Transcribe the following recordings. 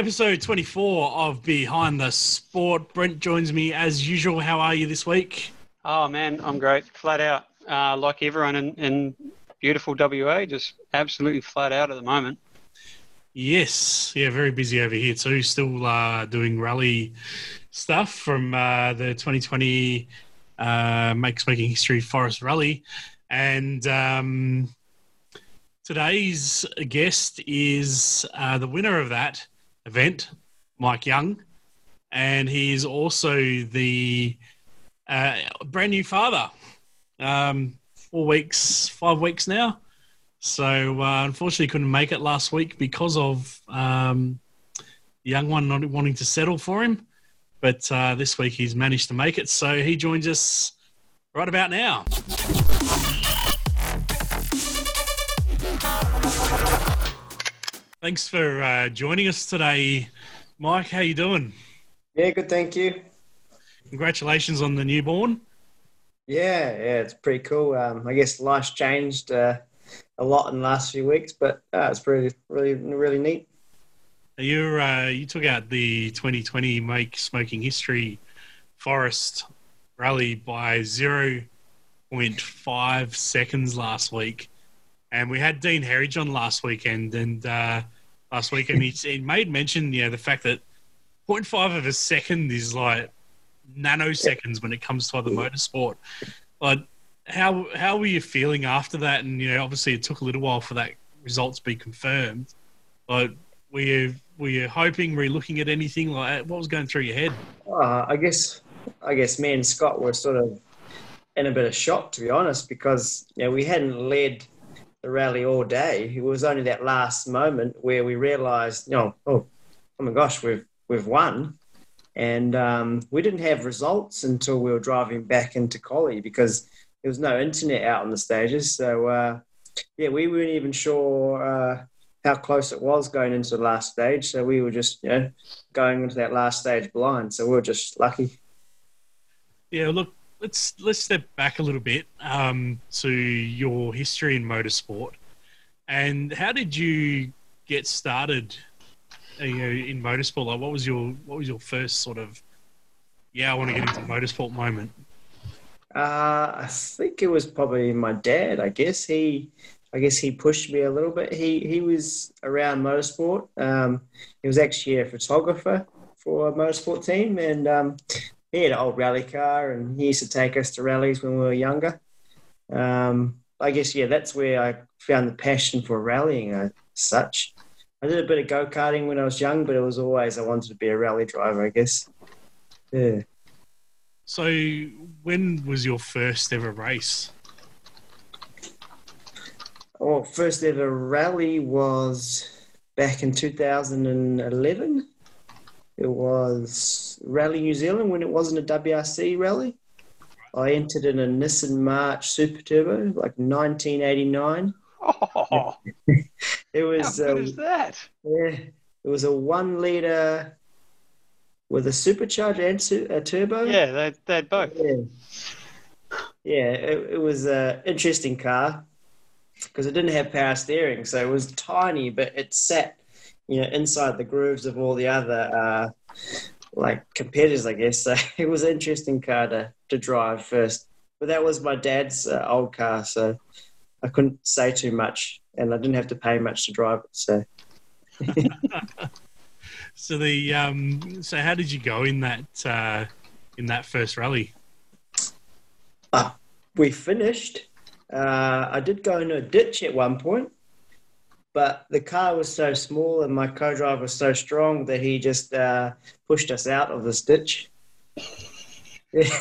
Episode 24 of Behind the Sport. Brent joins me as usual. How are you this week? Oh man, I'm great. Flat out, uh, like everyone in, in beautiful WA, just absolutely flat out at the moment. Yes, yeah, very busy over here too. Still uh, doing rally stuff from uh, the 2020 uh, Make Smoking History Forest Rally, and um, today's guest is uh, the winner of that event, Mike Young, and he is also the uh, brand new father. Um, four weeks, five weeks now. So uh, unfortunately, couldn't make it last week because of um, the young one not wanting to settle for him. But uh, this week he's managed to make it. So he joins us right about now. Thanks for uh, joining us today, Mike. How you doing? Yeah, good. Thank you. Congratulations on the newborn. Yeah, yeah, it's pretty cool. Um, I guess life's changed uh, a lot in the last few weeks, but uh, it's pretty, really, really neat. You uh, you took out the 2020 Make Smoking History Forest Rally by 0.5 seconds last week, and we had Dean Herridge on last weekend, and uh, last week, and he, he made mention, you know, the fact that 0.5 of a second is like nanoseconds when it comes to other motorsport. But how how were you feeling after that? And you know, obviously, it took a little while for that result to be confirmed. But were you were you hoping? Were you looking at anything like what was going through your head? Uh, I guess I guess me and Scott were sort of in a bit of shock, to be honest, because you know we hadn't led the rally all day. It was only that last moment where we realised, you know, oh, oh my gosh, we've we've won. And um, we didn't have results until we were driving back into Collie because there was no internet out on the stages. So, uh, yeah, we weren't even sure uh, how close it was going into the last stage. So we were just, you know, going into that last stage blind. So we were just lucky. Yeah, look, let's let's step back a little bit um, to your history in motorsport, and how did you get started uh, you know, in motorsport? Like, what was your what was your first sort of yeah, I want to get into motorsport moment? Uh, I think it was probably my dad. I guess he, I guess he pushed me a little bit. He he was around motorsport. Um, he was actually a photographer for a motorsport team, and um, he had an old rally car, and he used to take us to rallies when we were younger. Um, I guess yeah, that's where I found the passion for rallying as such. I did a bit of go karting when I was young, but it was always I wanted to be a rally driver. I guess. Yeah. So, when was your first ever race? Well, first ever rally was back in 2011. It was Rally New Zealand when it wasn't a WRC rally. I entered in a Nissan March Super Turbo, like 1989. Oh, it was. how good um, is that? Yeah, it was a one liter with a supercharger and su- a turbo. Yeah, they they had both. Yeah, yeah it, it was an interesting car because it didn't have power steering, so it was tiny, but it sat, you know, inside the grooves of all the other uh, like competitors, I guess. So it was an interesting car to to drive first. But that was my dad's uh, old car, so I couldn't say too much, and I didn't have to pay much to drive it. So So the um, so how did you go in that uh, in that first rally? uh, we finished. Uh, I did go into a ditch at one point, but the car was so small and my co-driver was so strong that he just uh, pushed us out of this ditch. Yeah.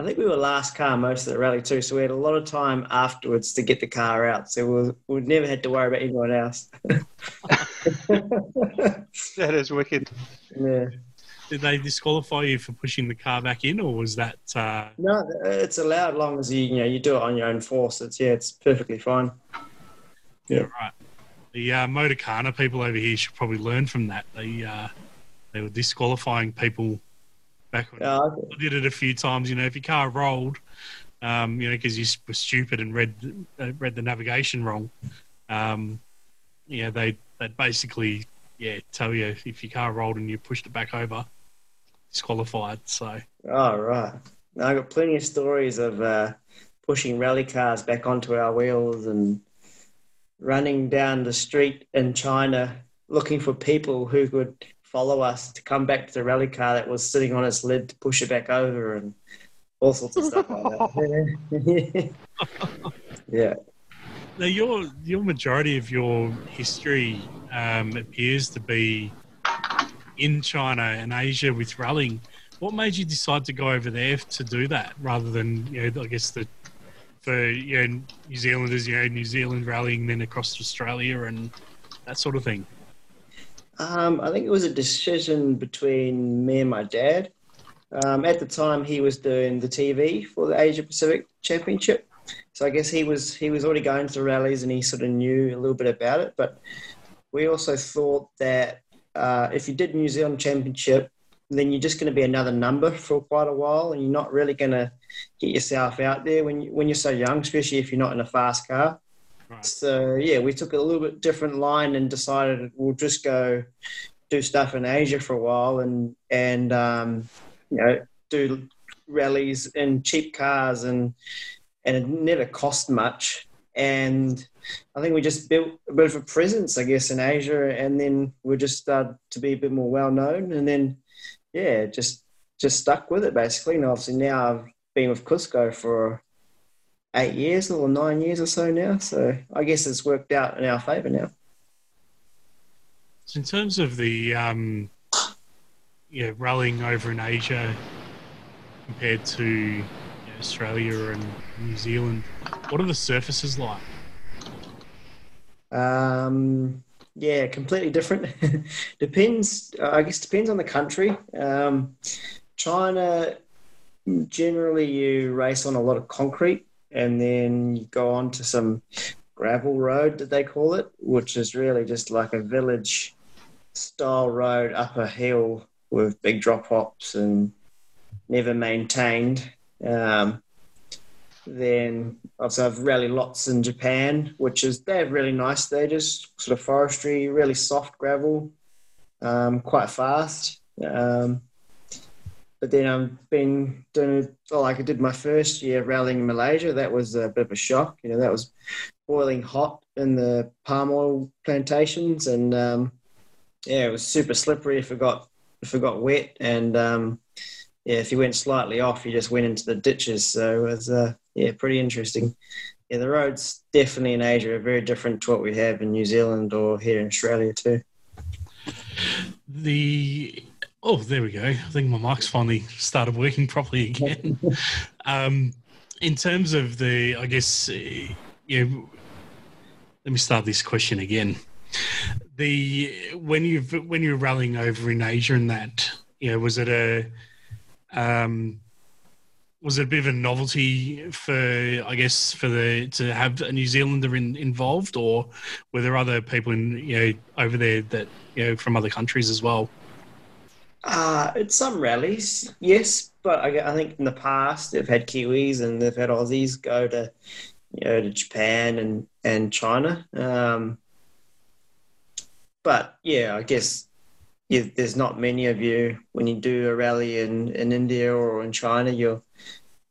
I think we were last car most of the rally too, so we had a lot of time afterwards to get the car out. So we, we never had to worry about anyone else. That is wicked. yeah. Did they disqualify you for pushing the car back in, or was that? Uh, No, it's allowed as long as you you know you do it on your own force. It's yeah, it's perfectly fine. Yeah. right? The uh, Motorkhana people over here should probably learn from that. They uh, they were disqualifying people back when Uh, I did it a few times. You know, if your car rolled, um, you know, because you were stupid and read uh, read the navigation wrong, um, yeah, they they'd basically yeah, tell you if your car rolled and you pushed it back over, disqualified. So. Oh right. Now, I got plenty of stories of uh, pushing rally cars back onto our wheels and running down the street in China looking for people who could follow us to come back to the rally car that was sitting on its lid to push it back over and all sorts of stuff like that. yeah. Now, your your majority of your history um, appears to be in China and Asia with rallying. What made you decide to go over there to do that rather than, you know, I guess the for you know New Zealanders, you know, New Zealand rallying then across Australia and that sort of thing? Um, I think it was a decision between me and my dad. Um, at the time, he was doing the TV for the Asia Pacific Championship, so I guess he was he was already going to the rallies and he sort of knew a little bit about it. But we also thought that uh, if you did New Zealand Championship, then you're just going to be another number for quite a while, and you're not really going to get yourself out there when you, when you're so young, especially if you're not in a fast car. Right. So yeah, we took a little bit different line and decided we'll just go do stuff in Asia for a while and and um, you know do rallies in cheap cars and and it never cost much and I think we just built a bit of a presence, I guess, in Asia, and then we just started to be a bit more well known, and then yeah, just just stuck with it basically. And obviously now I've been with Cusco for eight years or nine years or so now, so I guess it's worked out in our favour now. So in terms of the um, yeah rallying over in Asia compared to you know, Australia and New Zealand, what are the surfaces like? Um, yeah, completely different. depends. I guess depends on the country. Um, China, generally, you race on a lot of concrete, and then you go on to some gravel road that they call it, which is really just like a village style road up a hill with big drop hops and never maintained. Um, then also I've rally lots in Japan, which is they're really nice. They're just sort of forestry, really soft gravel, um, quite fast. Um, but then I've been doing well, like I did my first year rallying in Malaysia. That was a bit of a shock. You know, that was boiling hot in the palm oil plantations, and um, yeah, it was super slippery if it got if it got wet, and um, yeah, if you went slightly off, you just went into the ditches. So it was uh, yeah, pretty interesting. Yeah, the roads definitely in Asia are very different to what we have in New Zealand or here in Australia too. The oh, there we go. I think my mic's finally started working properly again. um, in terms of the, I guess, uh, yeah. Let me start this question again. The when you when you're rallying over in Asia and that, you know, was it a um, was it a bit of a novelty for I guess for the to have a New Zealander in, involved, or were there other people in you know over there that you know from other countries as well? Uh, it's some rallies, yes, but I, I think in the past they've had Kiwis and they've had Aussies go to you know to Japan and and China. Um, but yeah, I guess there's not many of you when you do a rally in, in India or in China. You're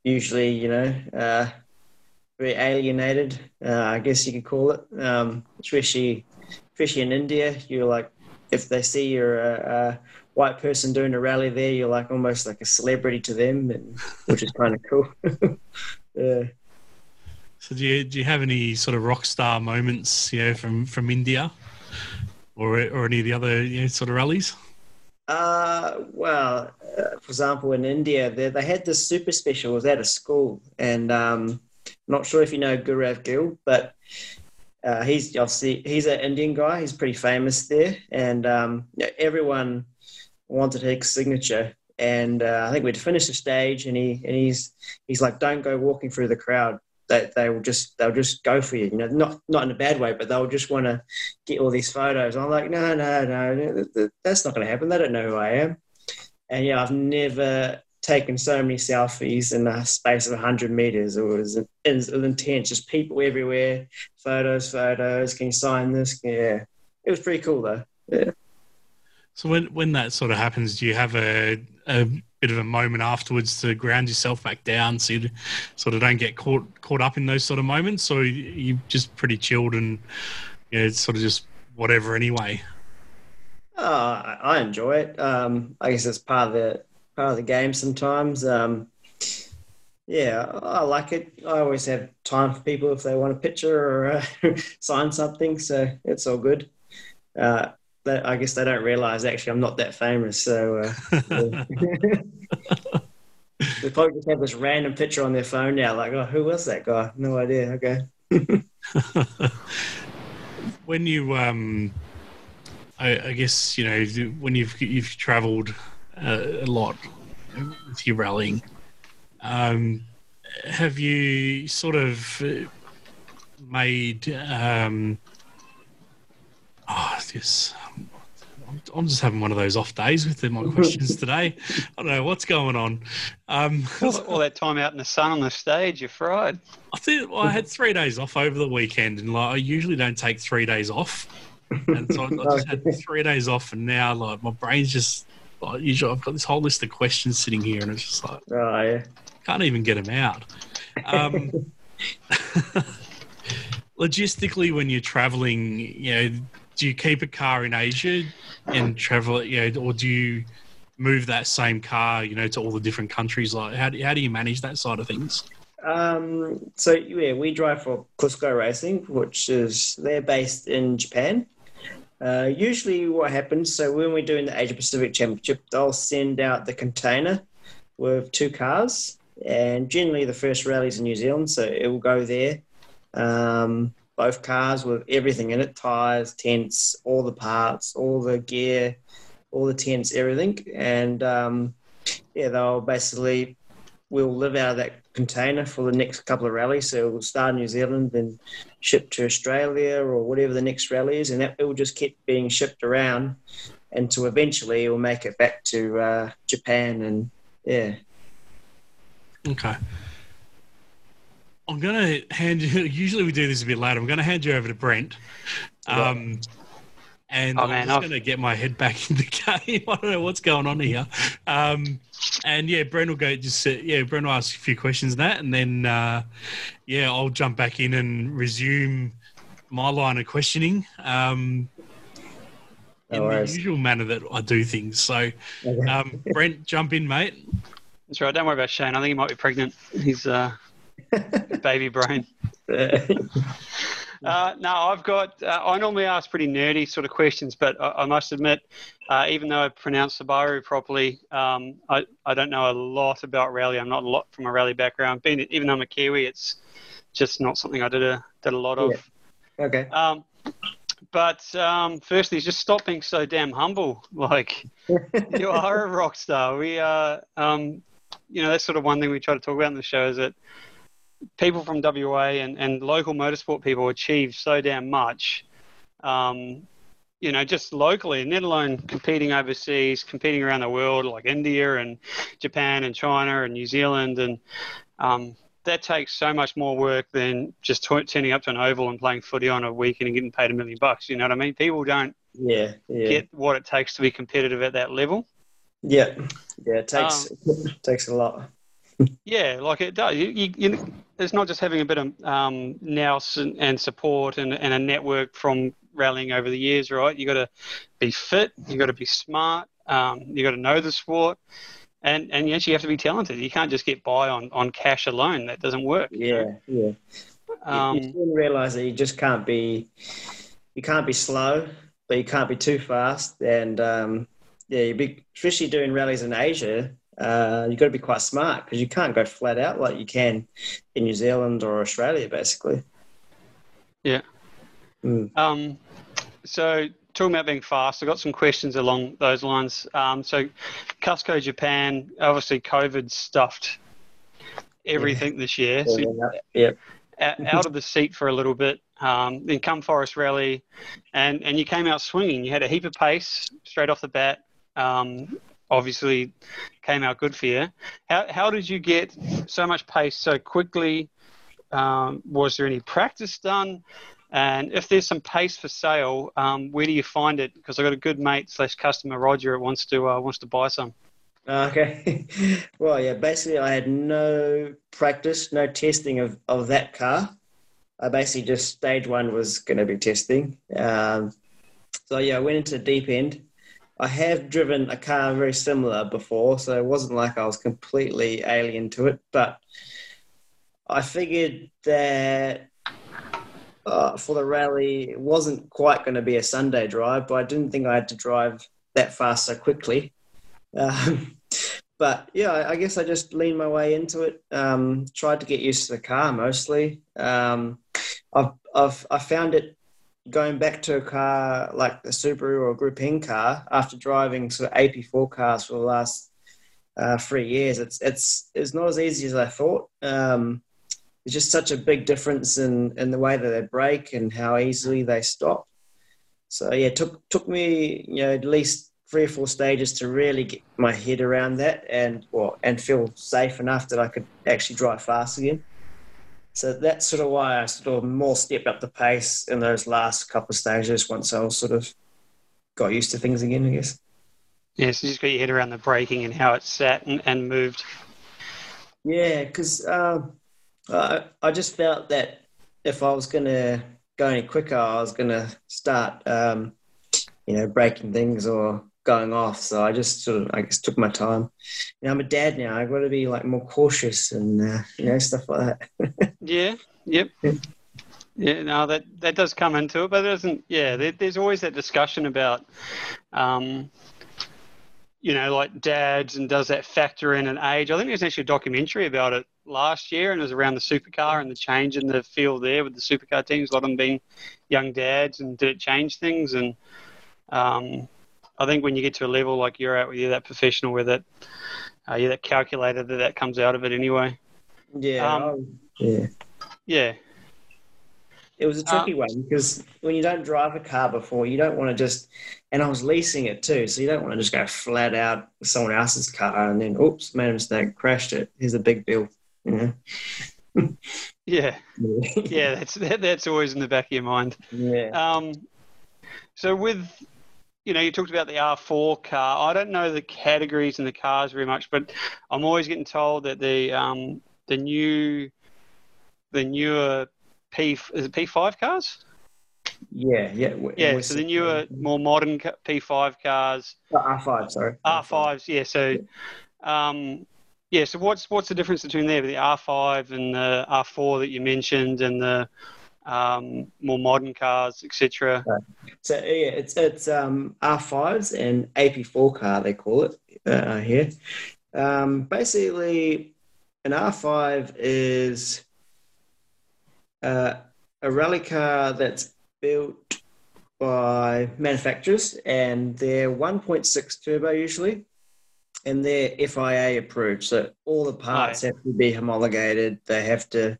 usually, you know, uh, very alienated. Uh, I guess you could call it. Um, especially, especially in India, you're like, if they see you're a, a, white person doing a rally there, you're like almost like a celebrity to them, and, which is kind of cool. yeah. So do you do you have any sort of rock star moments, you know, from from India? or or any of the other you know, sort of rallies? Uh, well, uh, for example, in India, they, they had this super special. It was at a school, and um, not sure if you know Gaurav Gill, but uh, he's obviously he's an Indian guy. He's pretty famous there, and um, everyone wanted his signature. And uh, I think we'd finished the stage, and he and he's he's like, "Don't go walking through the crowd they, they will just they'll just go for you. You know, not not in a bad way, but they'll just want to get all these photos. I'm like, no, no, no, that's not going to happen. They don't know who I am. And yeah, I've never taken so many selfies in a space of 100 meters. It was, it was intense, just people everywhere, photos, photos. Can you sign this? Yeah, it was pretty cool though. Yeah. So when when that sort of happens, do you have a a bit of a moment afterwards to ground yourself back down so you sort of don't get caught caught up in those sort of moments, So you're just pretty chilled and you know, it's sort of just whatever anyway? I I enjoy it. Um, I guess it's part of the part of the game sometimes. Um, yeah, I like it. I always have time for people if they want a picture or uh, sign something, so it's all good. Uh, that, I guess they don't realize actually I'm not that famous, so uh, they probably just have this random picture on their phone now. Like, oh, who was that guy? No idea. Okay. when you um I, I, guess you know when you've you've travelled uh, a lot with your rallying um, have you sort of made? Um, oh, this. I'm just having one of those off days with my questions today. I don't know what's going on. Um, all, all, that time out in the sun on the stage, you're fried. I think well, I had three days off over the weekend, and like I usually don't take three days off, and so I just had three days off, and now like my brain's just like usually I've got this whole list of questions sitting here, and it's just like, oh yeah. Can't even get them out. Um, logistically, when you're traveling, you know, do you keep a car in Asia and travel, you know, or do you move that same car, you know, to all the different countries? Like, how do, how do you manage that side of things? Um, so yeah, we drive for Cusco Racing, which is they're based in Japan. Uh, usually, what happens? So when we're doing the Asia Pacific Championship, they'll send out the container with two cars, and generally the first rally's in New Zealand, so it will go there. Um, both cars with everything in it tires, tents, all the parts, all the gear, all the tents, everything. And um, yeah, they'll basically, we'll live out of that container for the next couple of rallies. So we'll start in New Zealand, then ship to Australia or whatever the next rally is. And that will just keep being shipped around until eventually it will make it back to uh, Japan. And yeah. Okay. I'm going to hand you. Usually we do this a bit later. I'm going to hand you over to Brent. Um, and oh, I'm just going to get my head back in the game. I don't know what's going on here. Um, and yeah, Brent will go just yeah, Brent will ask a few questions that, and then uh, yeah, I'll jump back in and resume my line of questioning. Um, in the usual manner that I do things. So, um, Brent, jump in, mate. That's right. Don't worry about Shane. I think he might be pregnant. He's uh, baby brain. Uh, no, I've got. Uh, I normally ask pretty nerdy sort of questions, but I, I must admit, uh, even though I pronounce Subaru properly, um, I, I don't know a lot about rally. I'm not a lot from a rally background. Being even though I'm a Kiwi, it's just not something I did a did a lot of. Yeah. Okay. Um, but um, firstly, just stop being so damn humble. Like you are a rock star. We are. Um, you know, that's sort of one thing we try to talk about in the show is that people from WA and, and local motorsport people achieve so damn much, um, you know, just locally, and let alone competing overseas, competing around the world like India and Japan and China and New Zealand. And um, that takes so much more work than just t- turning up to an oval and playing footy on a weekend and getting paid a million bucks. You know what I mean? People don't yeah, yeah. get what it takes to be competitive at that level. Yeah, yeah, it takes um, it takes a lot. Yeah, like it does. You, you, you, it's not just having a bit of um, nous and, and support and, and, a network from rallying over the years, right? You got to be fit. You got to be smart. Um, you got to know the sport, and and yes, you have to be talented. You can't just get by on, on cash alone. That doesn't work. Yeah, yeah. Um, you, you realize that you just can't be, you can't be slow, but you can't be too fast, and um, yeah, you be especially doing rallies in Asia. Uh, you've got to be quite smart because you can't go flat out like you can in New Zealand or Australia, basically. Yeah. Mm. Um, so talking about being fast, I've got some questions along those lines. Um, so, Cusco, Japan, obviously COVID stuffed everything yeah. this year. So yeah. out of the seat for a little bit. Um, then come Forest Rally, and and you came out swinging. You had a heap of pace straight off the bat um, obviously came out good for you. How, how did you get so much pace so quickly um, was there any practice done? And if there's some pace for sale, um, where do you find it? Because I've got a good mate slash customer, Roger, that wants to uh, wants to buy some. Okay. well, yeah, basically, I had no practice, no testing of, of that car. I basically just stage one was going to be testing. Um, so, yeah, I went into deep end. I have driven a car very similar before, so it wasn't like I was completely alien to it, but I figured that uh, for the rally, it wasn't quite going to be a Sunday drive, but I didn't think I had to drive that fast so quickly. Um, but yeah, I guess I just leaned my way into it. Um, tried to get used to the car mostly. Um, I've, I've I found it going back to a car like the Subaru or Group N car after driving sort of AP4 cars for the last uh, three years. It's it's it's not as easy as I thought. Um, it's just such a big difference in, in the way that they brake and how easily they stop. So yeah, it took took me you know at least three or four stages to really get my head around that and well, and feel safe enough that I could actually drive fast again. So that's sort of why I sort of more stepped up the pace in those last couple of stages once I was sort of got used to things again, I guess. Yeah, so you just got your head around the braking and how it sat and, and moved. Yeah, because um, I, I just felt that if I was going to go any quicker, I was going to start, um, you know, breaking things or going off. So I just sort of, I guess, took my time. You know, I'm a dad now. I've got to be like more cautious and uh, you know stuff like that. yeah. Yep. Yeah. No, that that does come into it, but it doesn't. Yeah, there, there's always that discussion about, um, you know, like dads and does that factor in an age? I think there's actually a documentary about it last year, and it was around the supercar and the change in the field there with the supercar teams. A lot of them being young dads, and did it change things? And um, I think when you get to a level like you're at, where you're that professional with it, uh, you're that calculator that that comes out of it anyway. Yeah. Um, yeah. Yeah. It was a tricky um, one because when you don't drive a car before, you don't want to just, and I was leasing it too, so you don't want to just go flat out with someone else's car and then, oops, made a mistake, crashed it. Here's a big bill. You know? yeah. yeah, that's that, that's always in the back of your mind. Yeah. Um, so with you know, you talked about the R4 car. I don't know the categories in the cars very much, but I'm always getting told that the um, the new the newer P is it P5 cars? Yeah, yeah, yeah. So the newer, more modern P5 cars. Uh, R5, sorry. R5s, yeah. So, um, yeah. So what's what's the difference between there, the R5 and the R4 that you mentioned, and the um, more modern cars, etc. So yeah, it's it's um, R5s and AP4 car they call it uh, here. Um, basically, an R5 is uh, a rally car that's built by manufacturers, and they're 1.6 turbo usually and they're FIA approved. So all the parts right. have to be homologated. They have to,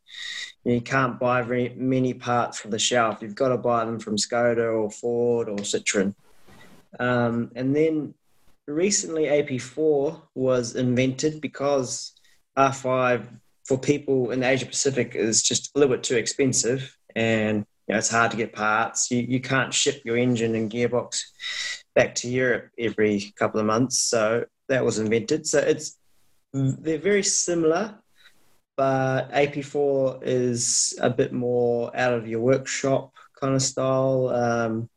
you can't buy very many parts from the shelf. You've got to buy them from Skoda or Ford or Citroen. Um, and then recently, AP4 was invented because R5 for people in Asia Pacific is just a little bit too expensive and you know, it's hard to get parts. You, you can't ship your engine and gearbox back to Europe every couple of months. So that was invented. So it's they're very similar, but AP4 is a bit more out of your workshop kind of style. Um,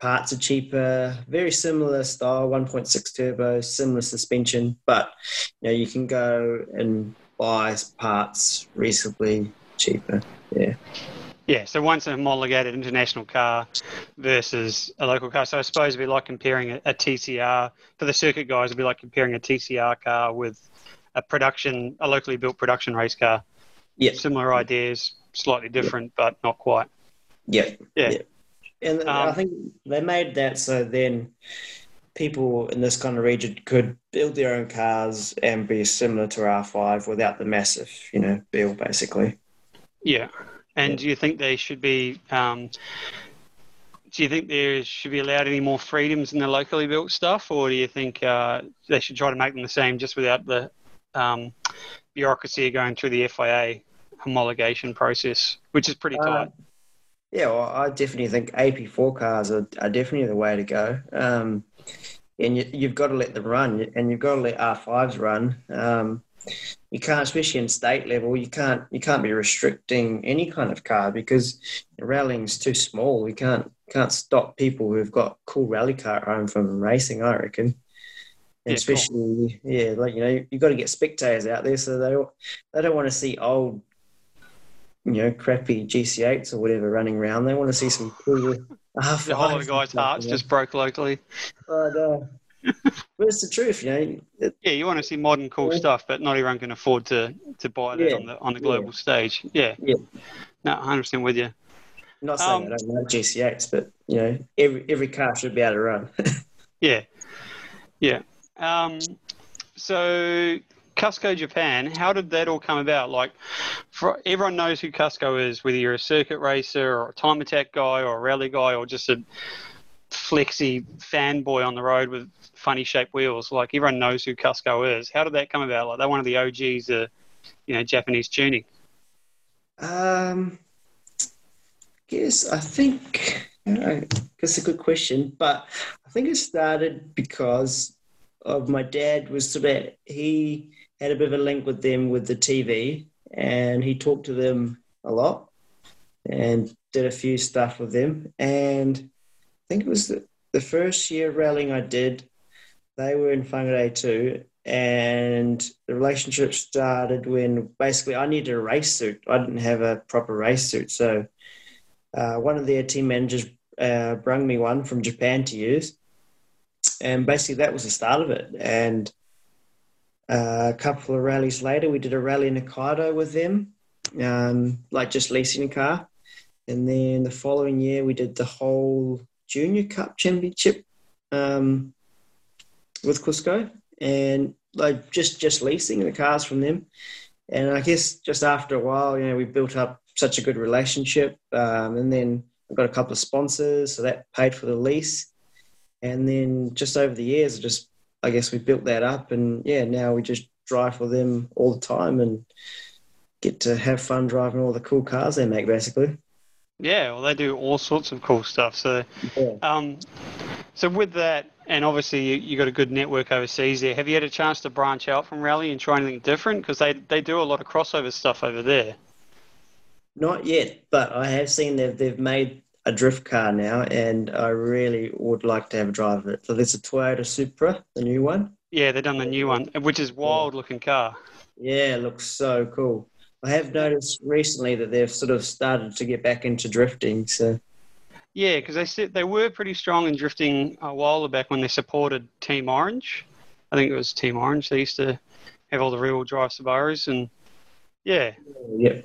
parts are cheaper, very similar style, 1.6 turbo, similar suspension, but you know you can go and buy parts reasonably cheaper. Yeah. Yeah, so once a homologated international car versus a local car. So I suppose it'd be like comparing a, a TCR for the circuit guys. It'd be like comparing a TCR car with a production, a locally built production race car. Yeah, similar ideas, slightly different, but not quite. Yeah, yeah. yeah. And um, I think they made that so then people in this kind of region could build their own cars and be similar to R5 without the massive, you know, bill basically. Yeah. And do you think they should be? Um, do you think there should be allowed any more freedoms in the locally built stuff, or do you think uh, they should try to make them the same, just without the um, bureaucracy going through the FIA? homologation process, which is pretty Uh, tight. Yeah, well, I definitely think AP4 cars are, are definitely the way to go. Um, and you, you've got to let them run, and you've got to let R5s run. Um, you can't, especially in state level, you can't you can't be restricting any kind of car because rallying's too small. You can't can't stop people who've got cool rally car at home from racing. I reckon. Yeah, cool. especially, yeah, like you know, you've got to get spectators out there, so they don't- they don't want to see old you know, crappy GC8s or whatever running around. They want to see some cool. R5s The whole lot of guys' hearts just broke locally. But, uh, but it's the truth, you know. It, Yeah, you want to see modern cool Yeah. stuff, but not everyone can afford to, to buy that Yeah. on the on the Yeah. global stage. Yeah. Yeah. No, 100% with you. I'm not saying Um, I don't like GC8s, but you know, every every car should be able to run. Yeah. Yeah. Um, so, Cusco Japan, how did that all come about? Like, for, everyone knows who Cusco is, whether you're a circuit racer or a time attack guy or a rally guy or just a flexy fanboy on the road with funny shaped wheels. Like, everyone knows who Cusco is. How did that come about? Like, they're one of the OGs of, you know, Japanese tuning. um, guess I think uh, that's a good question, but I think it started because of my dad was sort of he had a bit of a link with them with the TV, and he talked to them a lot and did a few stuff with them. And I think it was the, the first year rallying I did, they were in Whangarei too. And the relationship started when basically I needed a race suit. I didn't have a proper race suit. So uh, one of their team managers uh, brung me one from Japan to use. And basically that was the start of it. And uh, a couple of rallies later, we did a rally in Hokkaido with them, um, like just leasing a car. And then the following year, we did the whole Junior Cup Championship um, with Cusco, and like just just leasing the cars from them. And I guess just after a while, you know, we built up such a good relationship, um, and then I got a couple of sponsors, so that paid for the lease. And then just over the years, just I guess we built that up, and yeah, now we just drive for them all the time and get to have fun driving all the cool cars they make, basically. Yeah, well, they do all sorts of cool stuff. So, Yeah. um, so with that, and obviously you, you got a good network overseas there. Have you had a chance to branch out from rally and try anything different? Because they they do a lot of crossover stuff over there. Not yet, but I have seen they've they've made a drift car now, and I really would like to have a drive of it. So there's a Toyota Supra, the new one. Yeah, they've done the new one, which is wild looking car. Yeah, it looks so cool. I have noticed recently that they've sort of started to get back into drifting. So Yeah, because they said they were pretty strong in drifting a while back when they supported Team Orange. I think it was Team Orange. They used to have all the rear-wheel drive Subarus, and yeah. yeah,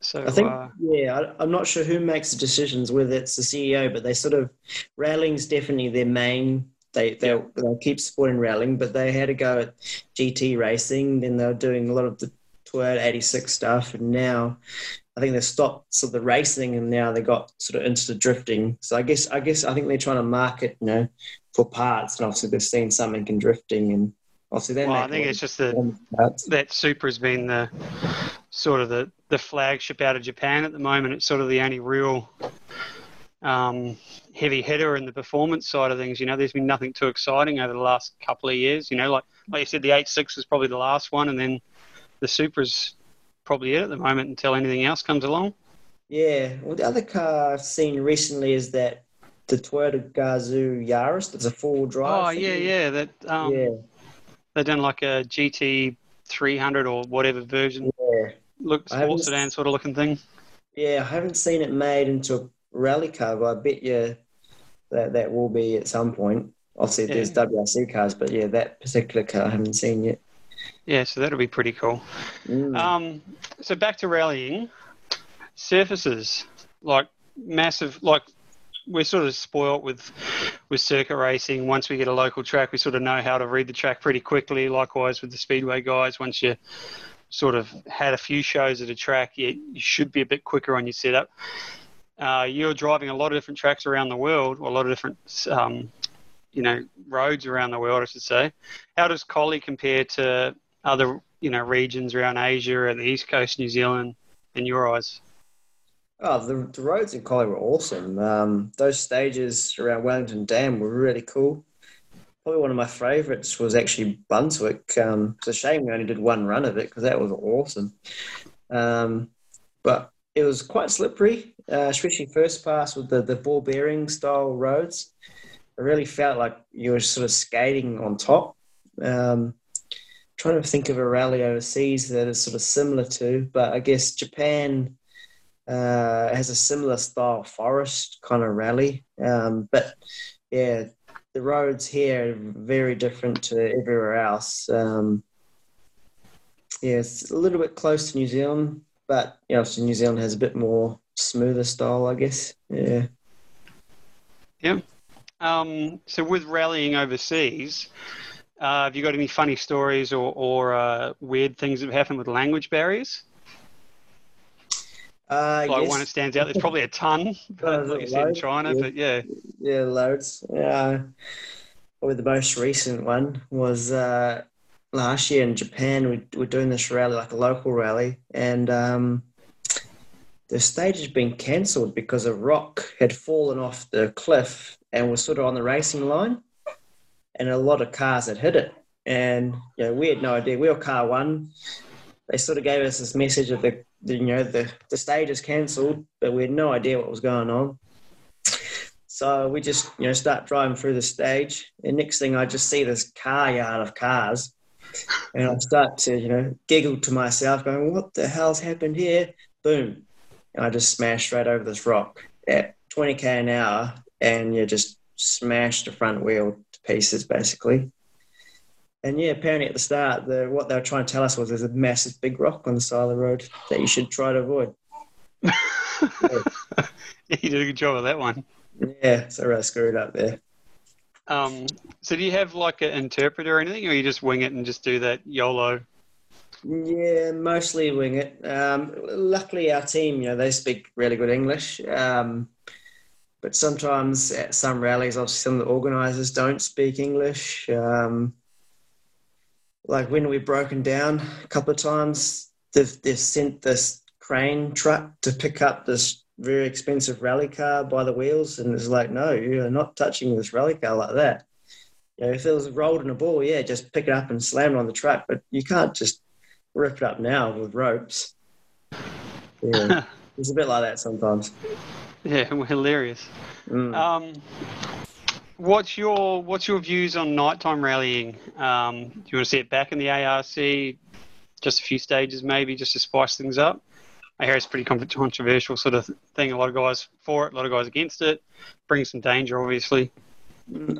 So I think uh, yeah, I, I'm not sure who makes the decisions, whether it's the CEO, but they sort of rallying's definitely their main. They they'll, they'll keep supporting rallying, but they had to go at GT racing. Then they're doing a lot of the Toyota 86 stuff, and now I think they've stopped sort of the racing, and now they got sort of into the drifting. So I guess I guess I think they're trying to market, you know, for parts, and obviously they've seen something in drifting, and obviously they well, I think it's just the that Supra has been the sort of the, the flagship out of Japan at the moment. It's sort of the only real um, heavy hitter in the performance side of things. You know, there's been nothing too exciting over the last couple of years. You know, like like you said, the 86 was probably the last one, and then the Supra's probably it at the moment until anything else comes along. Yeah. Well, the other car I've seen recently is that the Toyota Gazoo Yaris. That's a four-wheel drive. Oh yeah, yeah. That um, yeah, they've done like a GT 300 or whatever version, yeah, look I sports sedan sort of looking thing. yeah. I haven't seen it made into a rally car, but I bet you that that will be at some point. Obviously, Yeah. there's WRC cars, but yeah, that particular car I haven't seen yet. Yeah, so that'll be pretty cool. Mm. Um, so back to rallying, surfaces like massive. Like we're sort of spoilt with with circuit racing. Once we get a local track, we sort of know how to read the track pretty quickly. Likewise with the speedway guys, once you sort of had a few shows at a track, you, you should be a bit quicker on your setup. Uh, you're driving a lot of different tracks around the world, or a lot of different, um, you know, roads around the world, I should say. How does Collie compare to other, you know, regions around Asia or the East Coast, New Zealand? in your eyes? Oh, the, the roads in Collie were awesome. Um, those stages around Wellington Dam were really cool. Probably one of my favourites was actually Brunswick. Um, it's a shame we only did one run of it because that was awesome. Um, but it was quite slippery, uh, especially first pass with the, the ball bearing style roads. I really felt like you were sort of skating on top. Um, trying to think of a rally overseas that is sort of similar to, but I guess Japan uh, has a similar style forest kind of rally. Um, but yeah, the roads here are very different to everywhere else. Um, yeah, it's a little bit close to New Zealand, but you know, so New Zealand has a bit more smoother style, I guess. Yeah. Yeah. Um, so with rallying overseas, uh, have you got any funny stories or, or uh, weird things that have happened with language barriers? Uh, Like yes. one that stands out. There's probably a ton, but like you said in China. yeah. But yeah, Yeah, loads. Yeah. Probably the most recent one was uh, last year in Japan. We were doing this rally, like a local rally, and um, the stage had been cancelled because a rock had fallen off the cliff and was sort of on the racing line, and a lot of cars had hit it. And you know, we had no idea. We were car one. They sort of gave us this message of the, the you know the, the stage is cancelled, but we had no idea what was going on. So we just, you know, start driving through the stage. And next thing I just see this car yard of cars. And I start to, you know, giggle to myself, going, what the hell's happened here? Boom. And I just smashed right over this rock at 20k an hour. And you just smashed the front wheel to pieces, basically. And yeah, apparently at the start, the, what they were trying to tell us was there's a massive big rock on the side of the road that you should try to avoid. you did a good job of that one. Yeah, so I screwed up there. Um, so do you have like an interpreter or anything, or you just wing it and just do that YOLO? Yeah, mostly wing it. Um, luckily, our team, you know, they speak really good English. Um, but sometimes at some rallies, obviously, some of the organisers don't speak English. Um, like when we've broken down a couple of times, they've, they've sent this crane truck to pick up this very expensive rally car by the wheels, and it's like, no, you're not touching this rally car like that. You know, if it was rolled in a ball, yeah, just pick it up and slam it on the truck, but you can't just rip it up now with ropes. Yeah, it's a bit like that sometimes. Yeah, hilarious. Mm. Um, what's your what's your views on nighttime rallying? Um, do you want to see it back in the ARC? Just a few stages, maybe, just to spice things up. I hear it's a pretty controversial sort of thing. A lot of guys for it, a lot of guys against it. Brings some danger, obviously.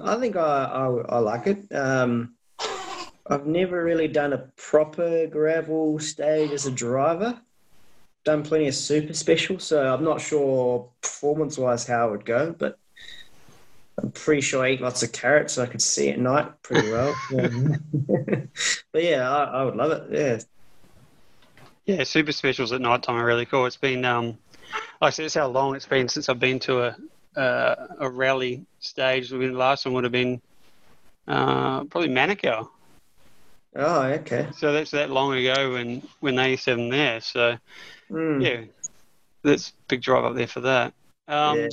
I think I, I, I like it. Um, I've never really done a proper gravel stage as a driver. Done plenty of super special, so I'm not sure performance wise how it would go, but I'm pretty sure I eat lots of carrots so I could see at night pretty well. but yeah, I, I would love it. Yeah. Yeah, super specials at night time are really cool. It's been, um, like I said, it's how long it's been since I've been to a uh, a rally stage. I mean, the last one would have been uh, probably Manukau. Oh, okay. So that's that long ago when when they used to have them there. So Mm. yeah, that's big drive up there for that. Um, Yeah.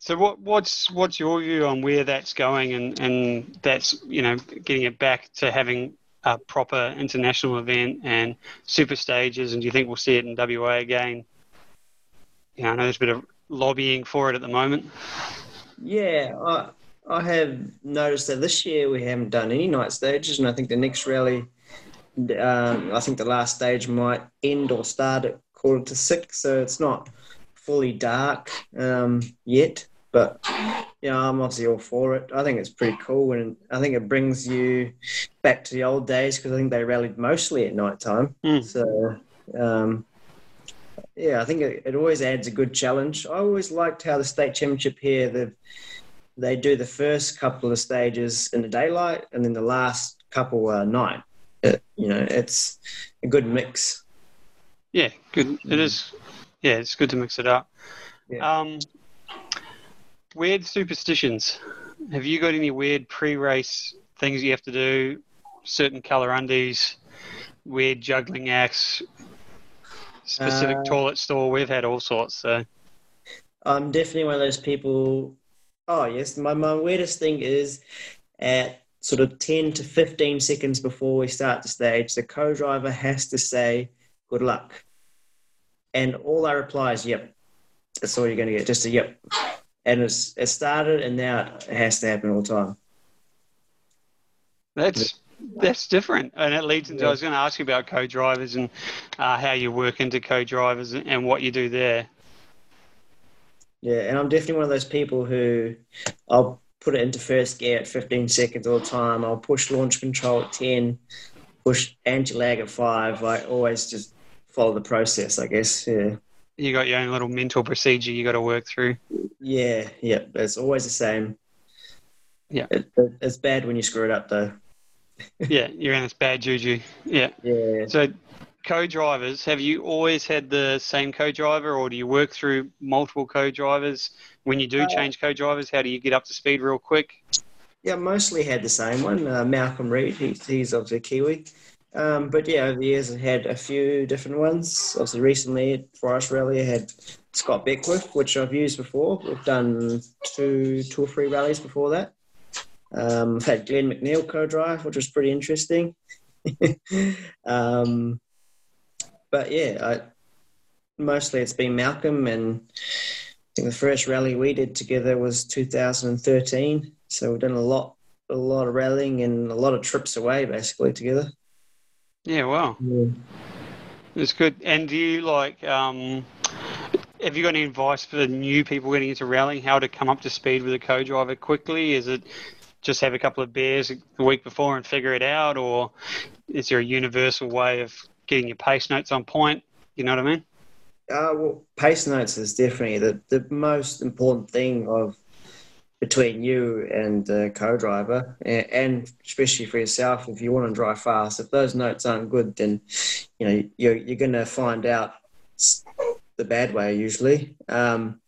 So what what's what's your view on where that's going and and that's you know getting it back to having a proper international event and super stages and do you think we'll see it in WA again? Yeah, I know there's a bit of lobbying for it at the moment. Yeah, I I have noticed that this year we haven't done any night stages, and I think the next rally, um, I think the last stage might end or start at quarter to six, so it's not fully dark um, yet. But yeah, I'm obviously all for it. I think it's pretty cool, and I think it brings you back to the old days because I think they rallied mostly at night time. Mm. So. Um, yeah, I think it, it always adds a good challenge. I always liked how the state championship here, the, they do the first couple of stages in the daylight and then the last couple are night. It, you know, it's a good mix. Yeah, good. It is. Yeah, it's good to mix it up. Yeah. Um, weird superstitions. Have you got any weird pre-race things you have to do? Certain color undies, weird juggling acts, specific Uh, toilet stall. We've had all sorts. So I'm definitely one of those people. Oh yes, my, my weirdest thing is at sort of 10 to 15 seconds before we start the stage, the co-driver has to say good luck. And all I reply is yep. That's all you're gonna get, just a yep. And it's it started and now it has to happen all the time. that's that's different, and it leads into. Yeah. I was going to ask you about co-drivers and uh, how you work into co-drivers and, and what you do there. Yeah, and I'm definitely one of those people who I'll put it into first gear at 15 seconds all the time. I'll push launch control at 10, push anti-lag at 5. I always just follow the process, I guess. Yeah. You got your own little mental procedure you got to work through. Yeah, yeah, it's always the same. Yeah. It, it, it's bad when you screw it up, though. yeah, you're in this bad juju. Yeah. Yeah. So, co-drivers, have you always had the same co-driver, or do you work through multiple co-drivers? When you do Uh, change co-drivers, how do you get up to speed real quick? Yeah, mostly had the same one. Uh, Malcolm Reed, he's, he's obviously Kiwi. Um, but yeah, over the years, I've had a few different ones. Obviously, recently at Forest Rally, I had Scott Beckwith, which I've used before. We've done two, two or three rallies before that. Um, I've had Glenn Macneall co-drive, which was pretty interesting. um, but yeah, I, mostly it's been Malcolm, and I think the first rally we did together was 2013. So we've done a lot, a lot of rallying and a lot of trips away, basically together. Yeah, wow, it's good. And do you like? Um, have you got any advice for the new people getting into rallying? How to come up to speed with a co-driver quickly? Is it just have a couple of beers the week before and figure it out, or is there a universal way of getting your pace notes on point? You know what I mean? Uh, well, pace notes is definitely the, the most important thing of between you and the co-driver, and, and especially for yourself if you want to drive fast. If those notes aren't good, then you know you're you're going to find out the bad way usually. Um,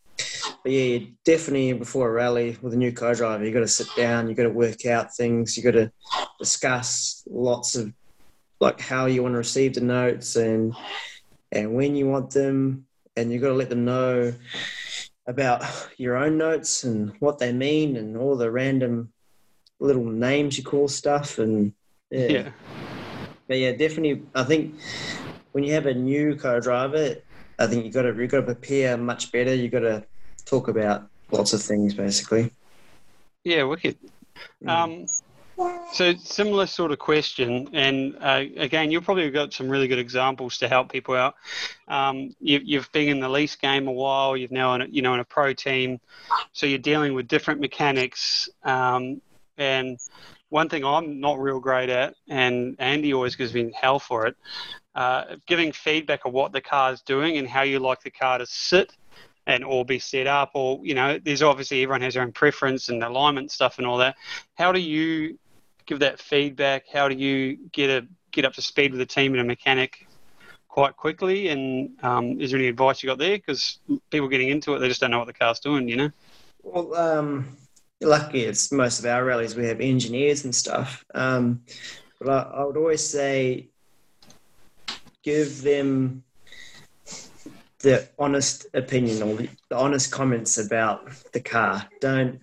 but yeah, definitely before a rally with a new co-driver, you've got to sit down, you've got to work out things, you've got to discuss lots of like how you want to receive the notes and and when you want them, and you've got to let them know about your own notes and what they mean and all the random little names you call stuff and yeah. Yeah. But yeah, definitely. I think when you have a new co-driver, I think you've got to you've got to prepare much better. You've got to talk about lots of things basically. Yeah, wicked. Mm. Um, so similar sort of question, and uh, again, you've probably got some really good examples to help people out. Um, you, you've been in the lease game a while. You've now, in a, you know, in a pro team, so you're dealing with different mechanics. Um, and one thing I'm not real great at, and Andy always gives me hell for it, uh, giving feedback of what the car's doing and how you like the car to sit and all be set up or you know there's obviously everyone has their own preference and alignment stuff and all that how do you give that feedback how do you get a get up to speed with the team and a mechanic quite quickly and um, is there any advice you got there because people getting into it they just don't know what the car's doing you know Well, um, lucky it's most of our rallies we have engineers and stuff. Um, but I, I would always say give them the honest opinion or the honest comments about the car. Don't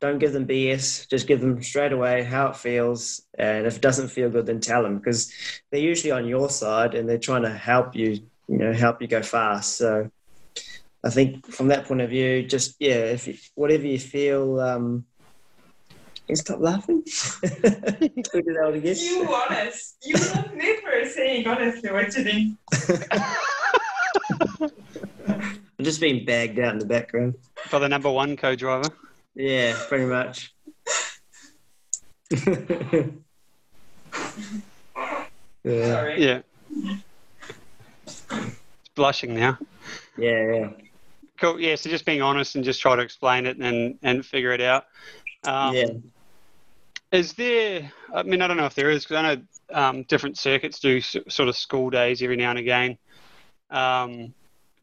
don't give them BS. Just give them straight away how it feels, and if it doesn't feel good, then tell them because they're usually on your side and they're trying to help you. You know, help you go fast. So. I think from that point of view, just yeah, if you, whatever you feel, um, can you stop laughing. we do that again. You honest. You love me for saying honestly what you think. I'm just being bagged out in the background. for the number one co-driver Yeah, pretty much. yeah, Sorry. yeah it's blushing now yeah, yeah. cool yeah so just being honest and just try to explain it and and figure it out um, yeah. Is there? I mean, I don't know if there is because I know um, different circuits do s- sort of school days every now and again. Um,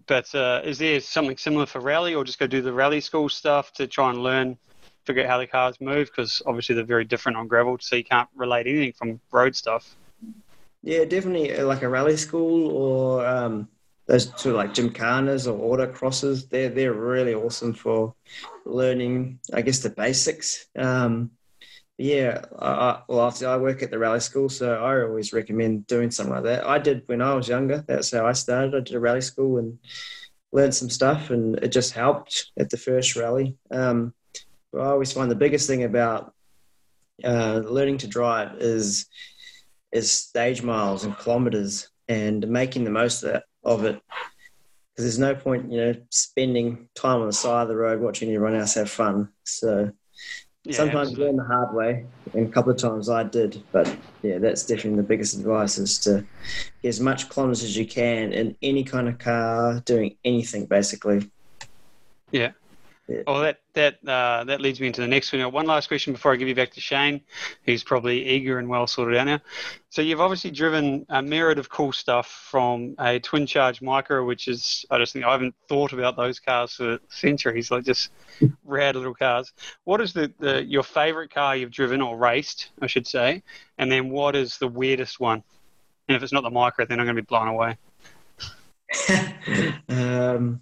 but uh, is there something similar for rally, or just go do the rally school stuff to try and learn, figure out how the cars move? Because obviously they're very different on gravel, so you can't relate anything from road stuff. Yeah, definitely uh, like a rally school or um, those of like gymkhanas or autocrosses. They're they're really awesome for learning, I guess, the basics. Um, yeah, I, well, obviously I work at the rally school, so I always recommend doing something like that. I did when I was younger. That's how I started. I did a rally school and learned some stuff, and it just helped at the first rally. Um, but I always find the biggest thing about uh, learning to drive is is stage miles and kilometers and making the most of it. Because there's no point, you know, spending time on the side of the road watching everyone else have fun. So Yeah, sometimes absolutely. learn the hard way, and a couple of times I did. But yeah, that's definitely the biggest advice: is to get as much kilometers as you can in any kind of car, doing anything basically. Well, that that uh, that leads me into the next one. One last question before I give you back to Shane, who's probably eager and well sorted out now. So you've obviously driven a myriad of cool stuff from a twin charge Micra, which is I just think I haven't thought about those cars for centuries, like just rad little cars. What is the, the your favourite car you've driven or raced, I should say, and then what is the weirdest one? And if it's not the Micra, then I'm going to be blown away. um,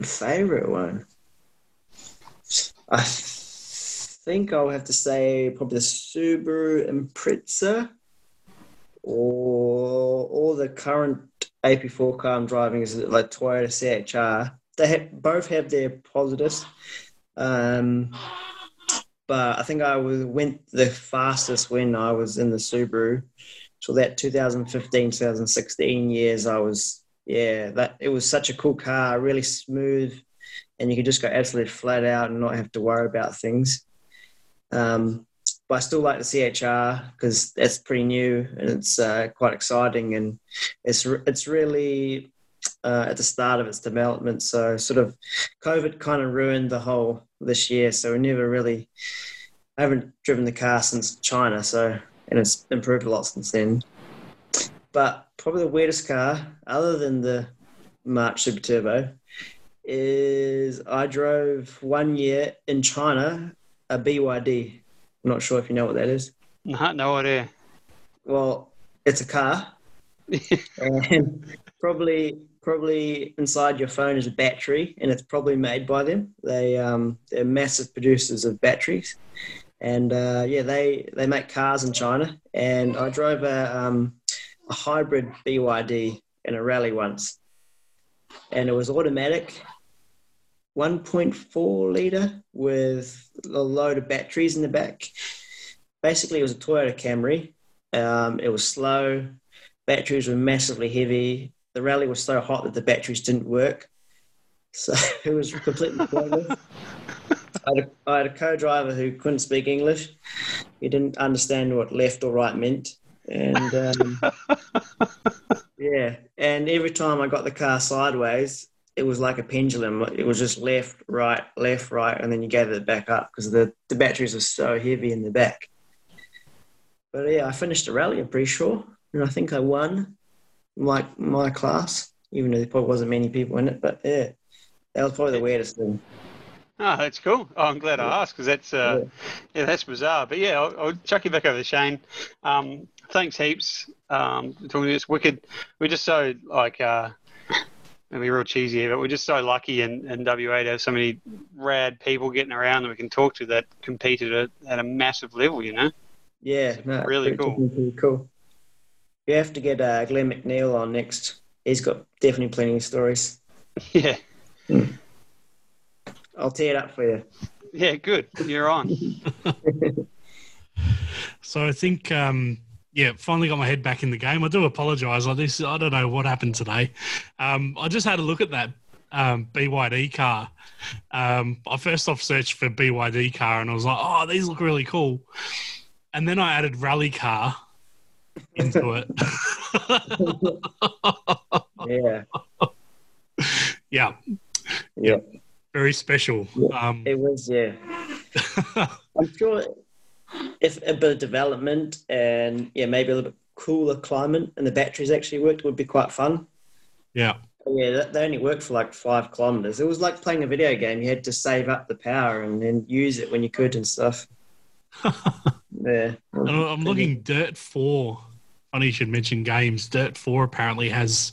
favorite one. I think I'll have to say probably the Subaru Impreza or or the current AP4 car I'm driving is like Toyota CHR. They have, both have their positives. Um, but I think I was, went the fastest when I was in the Subaru. So that 2015, 2016 years, I was yeah, that it was such a cool car, really smooth, and you can just go absolutely flat out and not have to worry about things. Um, but I still like the CHR because that's pretty new and it's uh, quite exciting, and it's re- it's really uh, at the start of its development. So sort of COVID kind of ruined the whole this year, so we never really. I haven't driven the car since China, so and it's improved a lot since then. But probably the weirdest car, other than the March Super Turbo, is I drove one year in China a BYD. I'm not sure if you know what that is. No, no idea. Well, it's a car, and probably probably inside your phone is a battery, and it's probably made by them. They um, they're massive producers of batteries, and uh, yeah, they they make cars in China. And I drove a um, a hybrid BYD in a rally once, and it was automatic. 1.4 liter with a load of batteries in the back. Basically, it was a Toyota Camry. Um, it was slow. Batteries were massively heavy. The rally was so hot that the batteries didn't work. So it was completely pointless. I had, had a co-driver who couldn't speak English. He didn't understand what left or right meant, and um, yeah. And every time I got the car sideways, it was like a pendulum. It was just left, right, left, right, and then you gathered it back up because the, the batteries were so heavy in the back. But yeah, I finished the rally, I'm pretty sure. And I think I won my, my class, even though there probably wasn't many people in it. But yeah, that was probably the weirdest thing. Oh, that's cool. Oh, I'm glad I asked because that's uh, Yeah. yeah. that's bizarre. But yeah, I'll, I'll chuck you back over to Shane. Um, thanks heaps. Um, talking to us, wicked. We're just so like uh, maybe real cheesy here, but we're just so lucky in, in WA to have so many rad people getting around that we can talk to that compete at a, at a massive level. You know. Yeah, no, Really cool. cool. You have to get uh, Glenn Macneall on next. He's got definitely plenty of stories. Yeah. I'll tear it up for you. Yeah. Good. You're on. So I think, um, yeah, finally got my head back in the game. I do apologise. I this I don't know what happened today. Um, I just had a look at that um, BYD car. Um, I first off searched for BYD car, and I was like, oh, these look really cool. And then I added rally car into it. Yeah, yeah, yeah. very special. Um, It was, yeah. I'm sure if a bit of development and yeah, maybe a little bit cooler climate and the batteries actually worked would be quite fun. yeah, yeah, they only worked for like five kilometers. It was like playing a video game. You had to save up the power and then use it when you could and stuff. Yeah. I'm looking Dirt 4. Funny you should mention games. Dirt 4 apparently has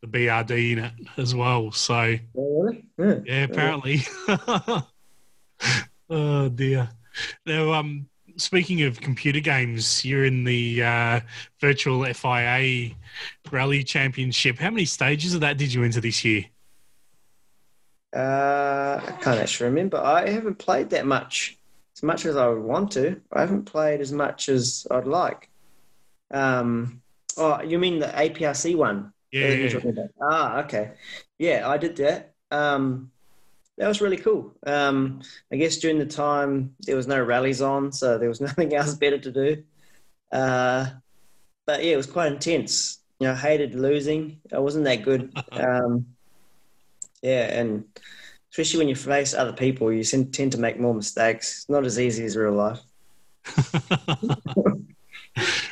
the BRD in it as well. So Oh, really? Yeah. yeah, apparently. oh dear. Now, um, speaking of computer games, you're in the uh, virtual FIA Rally Championship. How many stages of that did you enter this year? Uh, I can't actually remember. I haven't played that much, as much as I would want to. I haven't played as much as I'd like. Um, oh, you mean the APRC one? Yeah, yeah. Ah, okay. Yeah, I did that. Um, that was really cool. Um, I guess during the time there was no rallies on, so there was nothing else better to do. Uh, but yeah, it was quite intense. You know, I hated losing. I wasn't that good. Um, yeah, and especially when you face other people, you tend to make more mistakes. It's not as easy as real life.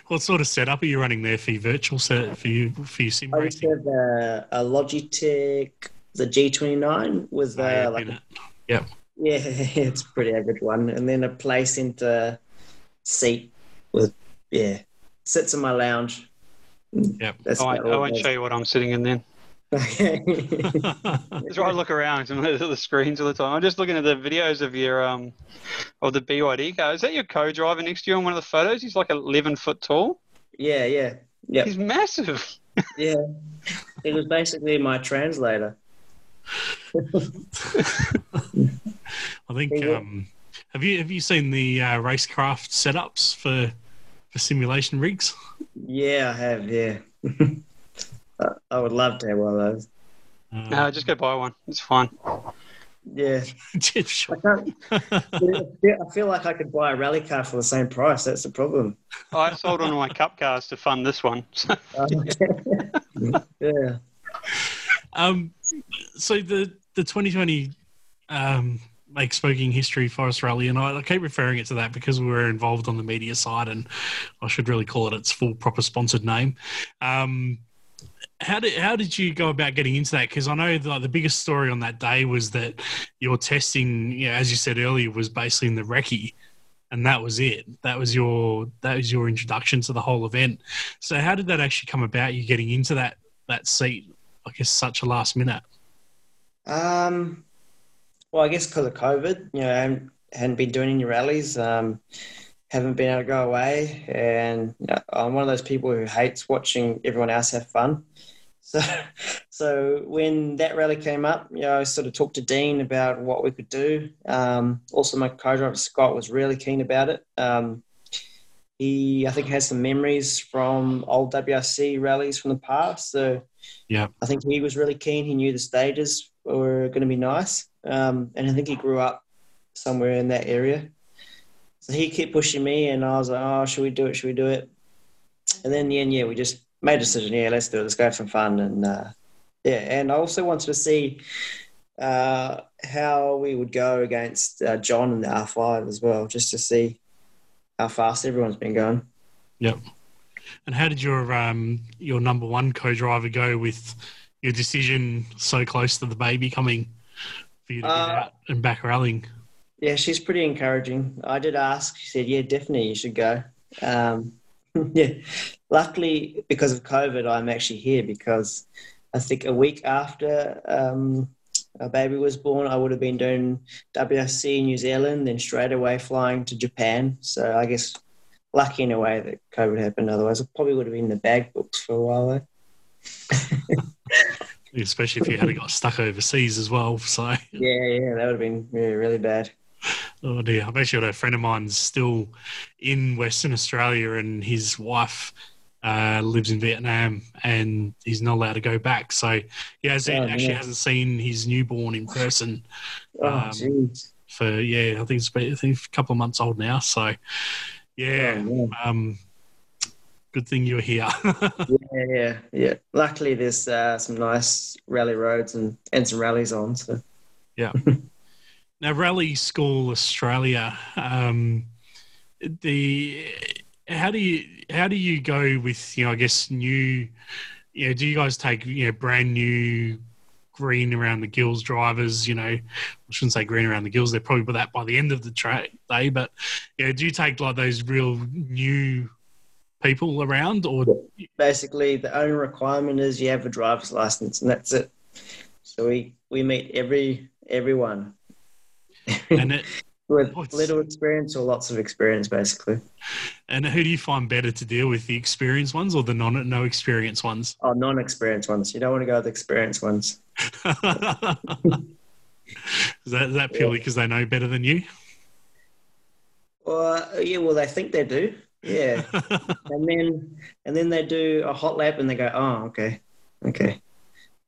what sort of setup are you running there for your virtual set for you for your sim I racing? have a, a Logitech, the G29 with Oh, yeah, uh, like been a. Yep. Yeah, it's a pretty average one. And then a play center seat with, yeah, sits in my lounge. Yep. That's I won't, I won't show you what I'm sitting in then. Okay. That's why I look around and look at the screens all the time. I'm just looking at the videos of your um of the BYD car. Is that your co-driver next to you on one of the photos? He's like 11 foot tall. yeah, yeah, yeah, He's massive. yeah. It was basically my translator. I think. Um, have you have you seen the uh, racecraft setups for for simulation rigs? Yeah, I have, yeah. I- I would love to have one of those. Uh, No, just go buy one. It's fine. Yeah. Jeff I can't. I feel- I feel like I could buy a rally car for the same price. That's the problem. I sold one of my cup cars to fund this one. yeah. Um, so the the 2020 um, make smoking history forest rally, and I, I keep referring it to that because we were involved on the media side, and I should really call it its full proper sponsored name. Um, how did how did you go about getting into that? Because I know the, the biggest story on that day was that your testing, you know, as you said earlier, was basically in the recce, and that was it. That was your that was your introduction to the whole event. So how did that actually come about? You getting into that that seat? I guess such a last minute. Um, well, I guess because of COVID, you know, I hadn't been doing any rallies, um, haven't been able to go away, and you know, I'm one of those people who hates watching everyone else have fun. So, so when that rally came up, you know, I sort of talked to Dean about what we could do. Um, also, my co-driver Scott was really keen about it. Um, he, I think, has some memories from old WRC rallies from the past, so. Yeah. I think he was really keen. He knew the stages were going to be nice. Um, and I think he grew up somewhere in that area. So he kept pushing me, and I was like, oh, should we do it? Should we do it? And then in the end, yeah, we just made a decision. Yeah, let's do it. Let's go have some fun. And uh, yeah, and I also wanted to see uh, how we would go against uh, John in the R5 as well, just to see how fast everyone's been going. Yep. And how did your um your number one co-driver go with your decision so close to the baby coming for you to get Uh, out and back rallying? Yeah, she's pretty encouraging. I did ask. She said, "Yeah, definitely, you should go." Um, yeah, luckily because of COVID, I'm actually here because I think a week after um, our baby was born, I would have been doing WSC in New Zealand, then straight away flying to Japan. So I guess lucky in a way that COVID happened. Otherwise, I probably would have been in the bag books for a while. Though. Especially if you had got stuck overseas as well. So, Yeah, yeah, that would have been really, really bad. oh dear. I've actually got a friend of mine still in Western Australia, and his wife uh, lives in Vietnam, and he's not allowed to go back. So, he has, Oh, actually yeah. hasn't seen his newborn in person Oh, Um, for yeah. I think it's been, I think a couple of months old now. So, yeah. Oh. Um, good thing you're here. Yeah, yeah, yeah. Luckily, there's uh, some nice rally roads and, and some rallies on. So yeah. now, Rally School Australia. Um, the how do you how do you go with you know I guess new you know do you guys take you know brand new green around the gills drivers you know? I shouldn't say green around the gills they're probably that by the end of the track day but yeah do you take like those real new people around, or? Basically, the only requirement is you have a driver's license, and that's it. So we we meet every everyone. And it, with What's- little experience or lots of experience, basically. and who do you find better to deal with, the experienced ones or the non no experienced ones? Oh, non-experienced ones. You don't want to go with experienced ones. is that is that purely because they know better than you? Well, uh, yeah, well, they think they do. Yeah, and then and then they do a hot lap, and they go, "Oh, okay, okay,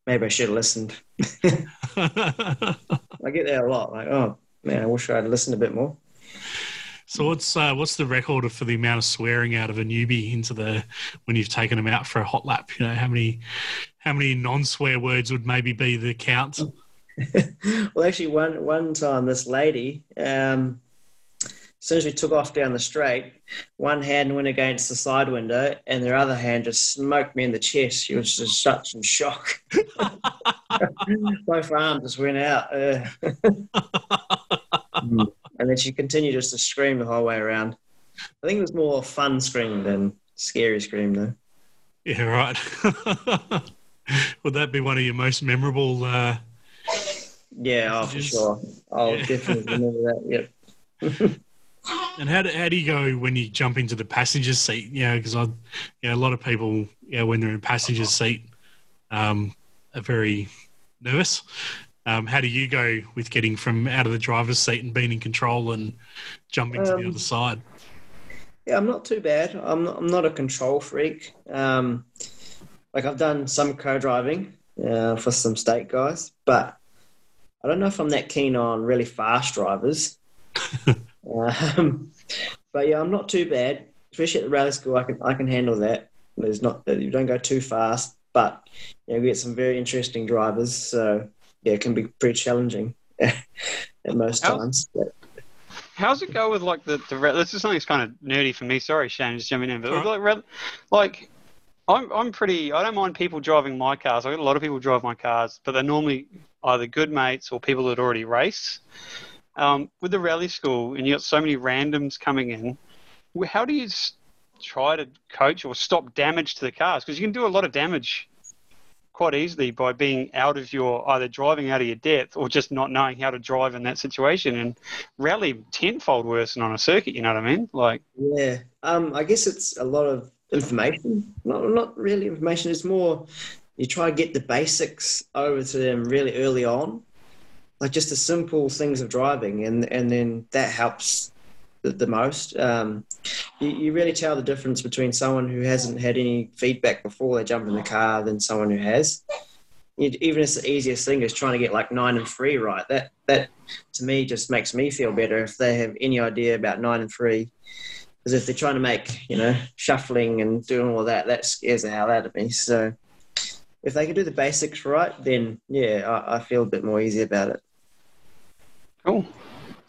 maybe I should have listened." I get that a lot. Like, oh man, I wish I'd listened a bit more. so what's uh, what's the record for the amount of swearing out of a newbie into the when you've taken them out for a hot lap? You know how many how many non swear words would maybe be the count? well, actually, one one time, this lady, um, as soon as we took off down the straight, one hand went against the side window, and their other hand just smoked me in the chest. She was just such in shock. Both arms just went out, uh, and then she continued just to scream the whole way around. I think it was more fun scream than scary scream, though. Yeah, right. would that be one of your most memorable? Uh, Yeah, oh, for sure. I'll yeah. definitely remember that. Yep. And how do, how do you go when you jump into the passenger seat? You know, because I, you know, a lot of people, you know, when they're in passenger seat, um, are very nervous. Um, how do you go with getting from out of the driver's seat and being in control and jumping to the Um, other side? Yeah, I'm not too bad. I'm not, I'm not a control freak. Um, like I've done some co-driving uh, for some state guys, but I don't know if I'm that keen on really fast drivers. um, but yeah, I'm not too bad. Especially at the rally school, I can I can handle that. There's not you don't go too fast, but you know, we get some very interesting drivers. So yeah, it can be pretty challenging at most How- times. But, How's it go with like the, the this is something that's kind of nerdy for me. Sorry, Shane, just jumping in, but Alright. like, like I'm I'm pretty. I don't mind people driving my cars. I got a lot of people drive my cars, but they're normally either good mates or people that already race. Um, with the rally school, and you got so many randoms coming in, how do you try to coach or stop damage to the cars? Because you can do a lot of damage quite easily by being out of your either driving out of your depth or just not knowing how to drive in that situation. And rally tenfold worse than on a circuit. You know what I mean? Like, Yeah, um, I guess it's a lot of information. Not not really information. It's more you try to get the basics over to them really early on, like just the simple things of driving, and and then that helps the, the most. Um, you, you really tell the difference between someone who hasn't had any feedback before they jump in the car than someone who has. You- Even if the easiest thing is trying to get like nine and three right, that that to me just makes me feel better if they have any idea about nine and three because if they're trying to make you know shuffling and doing all that, that scares the hell out of me. So if they can do the basics right, then yeah, I, I feel a bit more easy about it. cool.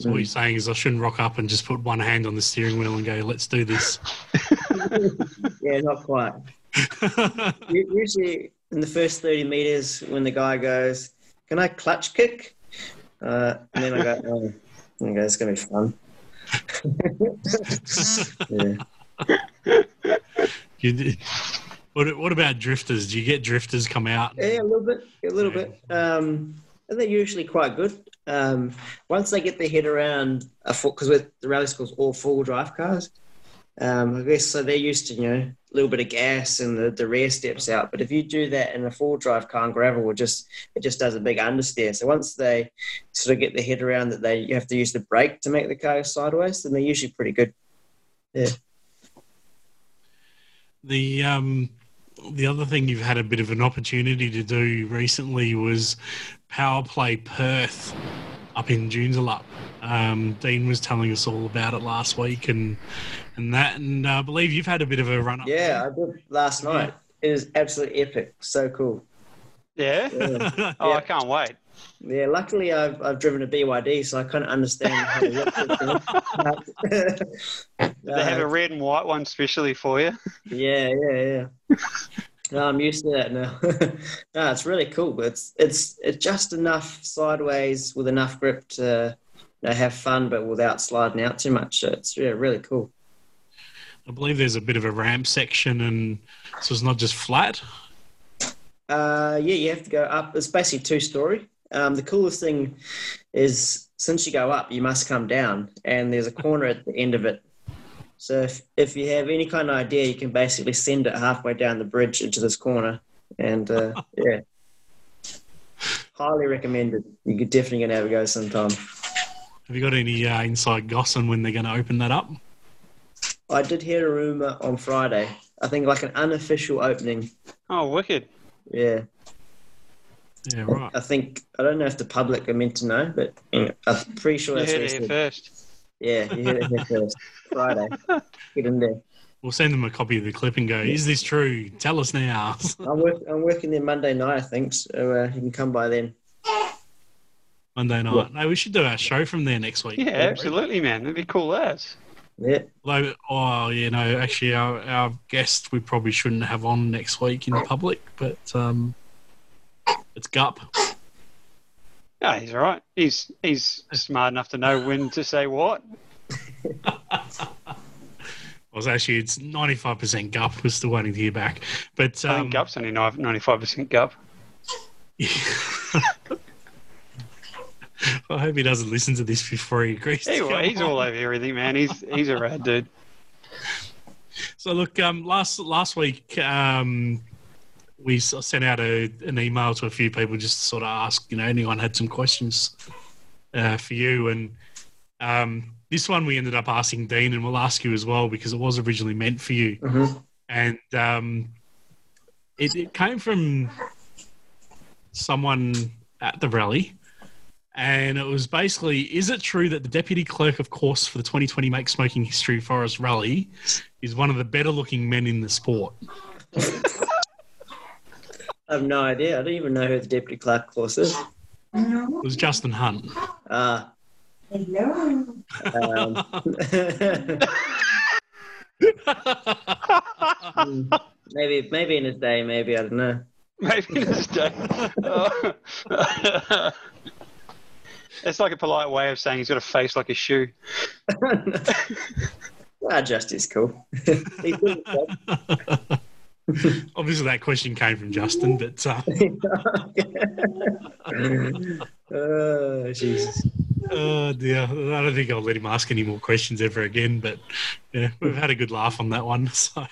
So what you're saying is I shouldn't rock up and just put one hand on the steering wheel and go, "Let's do this." Yeah, not quite. Usually in the first thirty meters, when the guy goes, "Can I clutch kick?" Uh, and then I go, "Oh, okay, it's gonna be fun." yeah. You did- what what about drifters? Do you get drifters come out? Yeah, a little bit, a little bit. Um, and they're usually quite good. Um, once they get their head around a full, because the rally schools all full drive cars, um, I guess so they're used to you know a little bit of gas and the, the rear steps out. But if you do that in a full drive car and gravel, it just it just does a big understeer. So once they sort of get their head around that they you have to use the brake to make the car go sideways, then they're usually pretty good. Yeah. The um, the other thing you've had a bit of an opportunity to do recently was Power Play Perth up in Joondalup. Um, Dean was telling us all about it last week, and and that, and uh, I believe you've had a bit of a run up. Yeah, I did last night. It was absolutely epic. So cool. Yeah. Yeah. Oh, Yeah. I can't wait. Yeah, luckily I've, I've driven a BYD, so I kind of understand how to work. They have a Uh, red and white one specially for you. yeah, yeah, yeah. No, I'm used to that now. no, it's really cool. But it's it's it's just enough sideways with enough grip to you know, have fun, but without sliding out too much. So it's yeah, really cool. I believe there's a bit of a ramp section, and so it's not just flat. Uh, yeah, you have to go up. It's basically two story. Um, the coolest thing is since you go up, you must come down, and there's a corner at the end of it. So if, if you have any kind of idea, you can basically send it halfway down the bridge into this corner, and uh, yeah, highly recommended. You could definitely gonna have a go sometime. Have you got any uh, inside goss on when they're going to open that up? I did hear a rumor on Friday. I think like an unofficial opening. Oh, wicked. Yeah, Yeah, right. I think I don't know if the public are meant to know, but you know, I'm pretty sure You that's heard what it it here first. Yeah, you heard it here first. Friday. Get in there. We'll send them a copy of the clip and go, "Is this true? Tell us now." I'm, work, I'm working there Monday night, I think, so uh, you can come by then. Monday night. No, we should do our show from there next week. Yeah, absolutely, man. That'd be cool as. Yeah. Although, oh, you know, actually, our, our guest we probably shouldn't have on next week in public, but um, it's Gup. Yeah, he's all right. He's he's smart enough to know when to say what. Well, it's actually it's ninety five percent Gup. We're still waiting to hear back, but I um, think Gup's only ninety five percent Gup. I hope he doesn't listen to this before he agrees. come he's all over everything, man. He's he's a rad dude. So look, um, last last week um, we sent out a, an email to a few people just to sort of ask, you know, anyone had some questions uh, for you, and um, this one we ended up asking Dean, and we'll ask you as well because it was originally meant for you, hmm and um, it, it came from someone at the rally. And it was basically, is it true that the deputy clerk of course for the 2020 Make Smoking History Forest Rally is one of the better looking men in the sport? I have no idea. I don't even know who the deputy clerk course is. It was Justin Hunt. Ah, Hello. um, maybe maybe in his day, maybe I don't know. Maybe this day. Oh. it's like a polite way of saying he's got a face like a shoe. ah, Justice cool. He's doing his job. Obviously, that question came from Justin, but uh, oh, Jesus. oh dear, I don't think I'll let him ask any more questions ever again. But yeah, we've had a good laugh on that one. So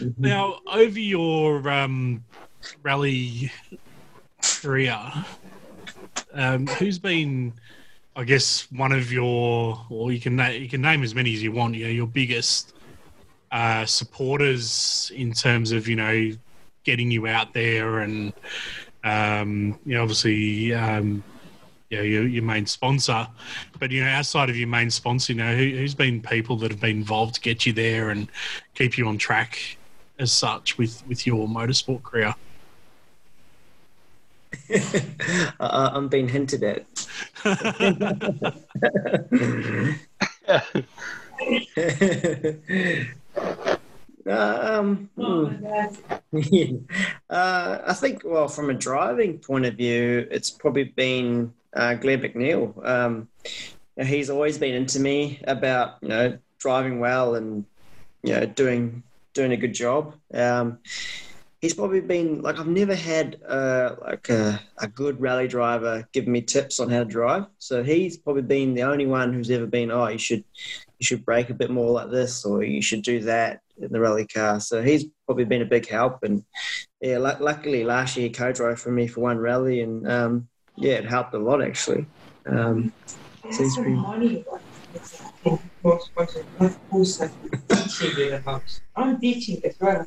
now, over your um, rally career, um, who's been, I guess, one of your, or you can na- you can name as many as you want. You know, your biggest uh, supporters in terms of you know getting you out there and um, you know obviously um, you know, your, your main sponsor, but you know outside of your main sponsor, you know who, who's been people that have been involved to get you there and keep you on track as such with with your motorsport career. I, I'm being hinted at. um, Oh, hmm. uh, I think, well, from a driving point of view, it's probably been uh, Glenn Macneall. Um, he's always been into me about you know driving well and you know doing doing a good job. Um, he's probably been like I've never had uh, like a, a good rally driver giving me tips on how to drive. So he's probably been the only one who's ever been, oh, you should you should brake a bit more like this, or you should do that in the rally car. So he's probably been a big help. And yeah, lu- luckily last year he co-drove for me for one rally, and um, yeah, it helped a lot actually. Um, There's Seems some pretty- money in most parts of course I'm teaching. I'm teaching as well.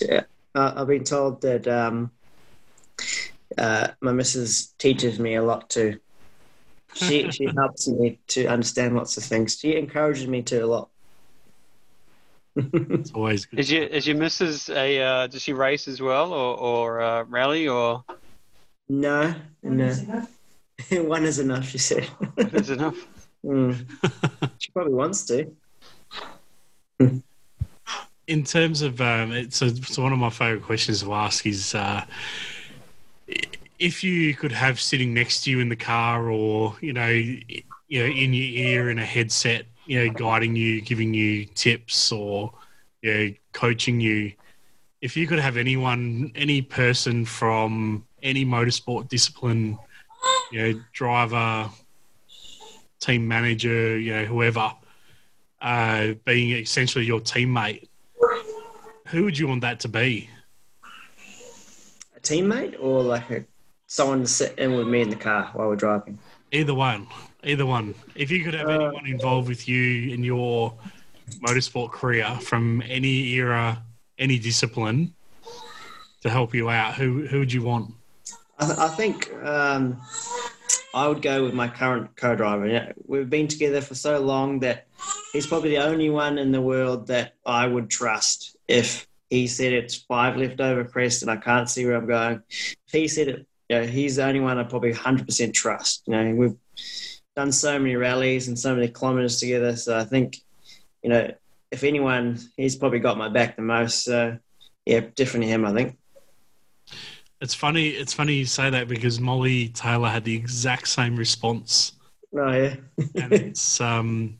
yeah, uh, I've been told that um, uh, my missus teaches me a lot too. She she helps me to understand lots of things. She encourages me to a lot. It's always good. Is your is your missus a uh, does she race as well or or uh, rally or no, One no, is enough. one is enough. She said. is enough? Mm. She probably wants to. in terms of um, it's so, so one of my favorite questions to ask is uh, if you could have sitting next to you in the car or you know you know in your ear in a headset you know, guiding you, giving you tips, or you know, coaching you. If you could have anyone, any person from any motorsport discipline, you know, driver, team manager, you know, whoever, uh, being essentially your teammate, who would you want that to be? A teammate or like a someone to sit in with me in the car while we're driving? Either one. Either one. If you could have Uh, anyone involved with you in your motorsport career from any era, any discipline to help you out, who who would you want? I, th- I think um, I would go with my current co-driver. Yeah, we've been together for so long that he's probably the only one in the world that I would trust. If he said it's five left over crest and I can't see where I'm going, if he said it, you know, he's the only one I probably 100% trust. You know, we've done so many rallies and so many kilometers together, so I think, you know, if anyone, he's probably got my back the most. So yeah, definitely him. I think. It's funny. It's funny you say that because Molly Taylor had the exact same response, Oh yeah. and it's um,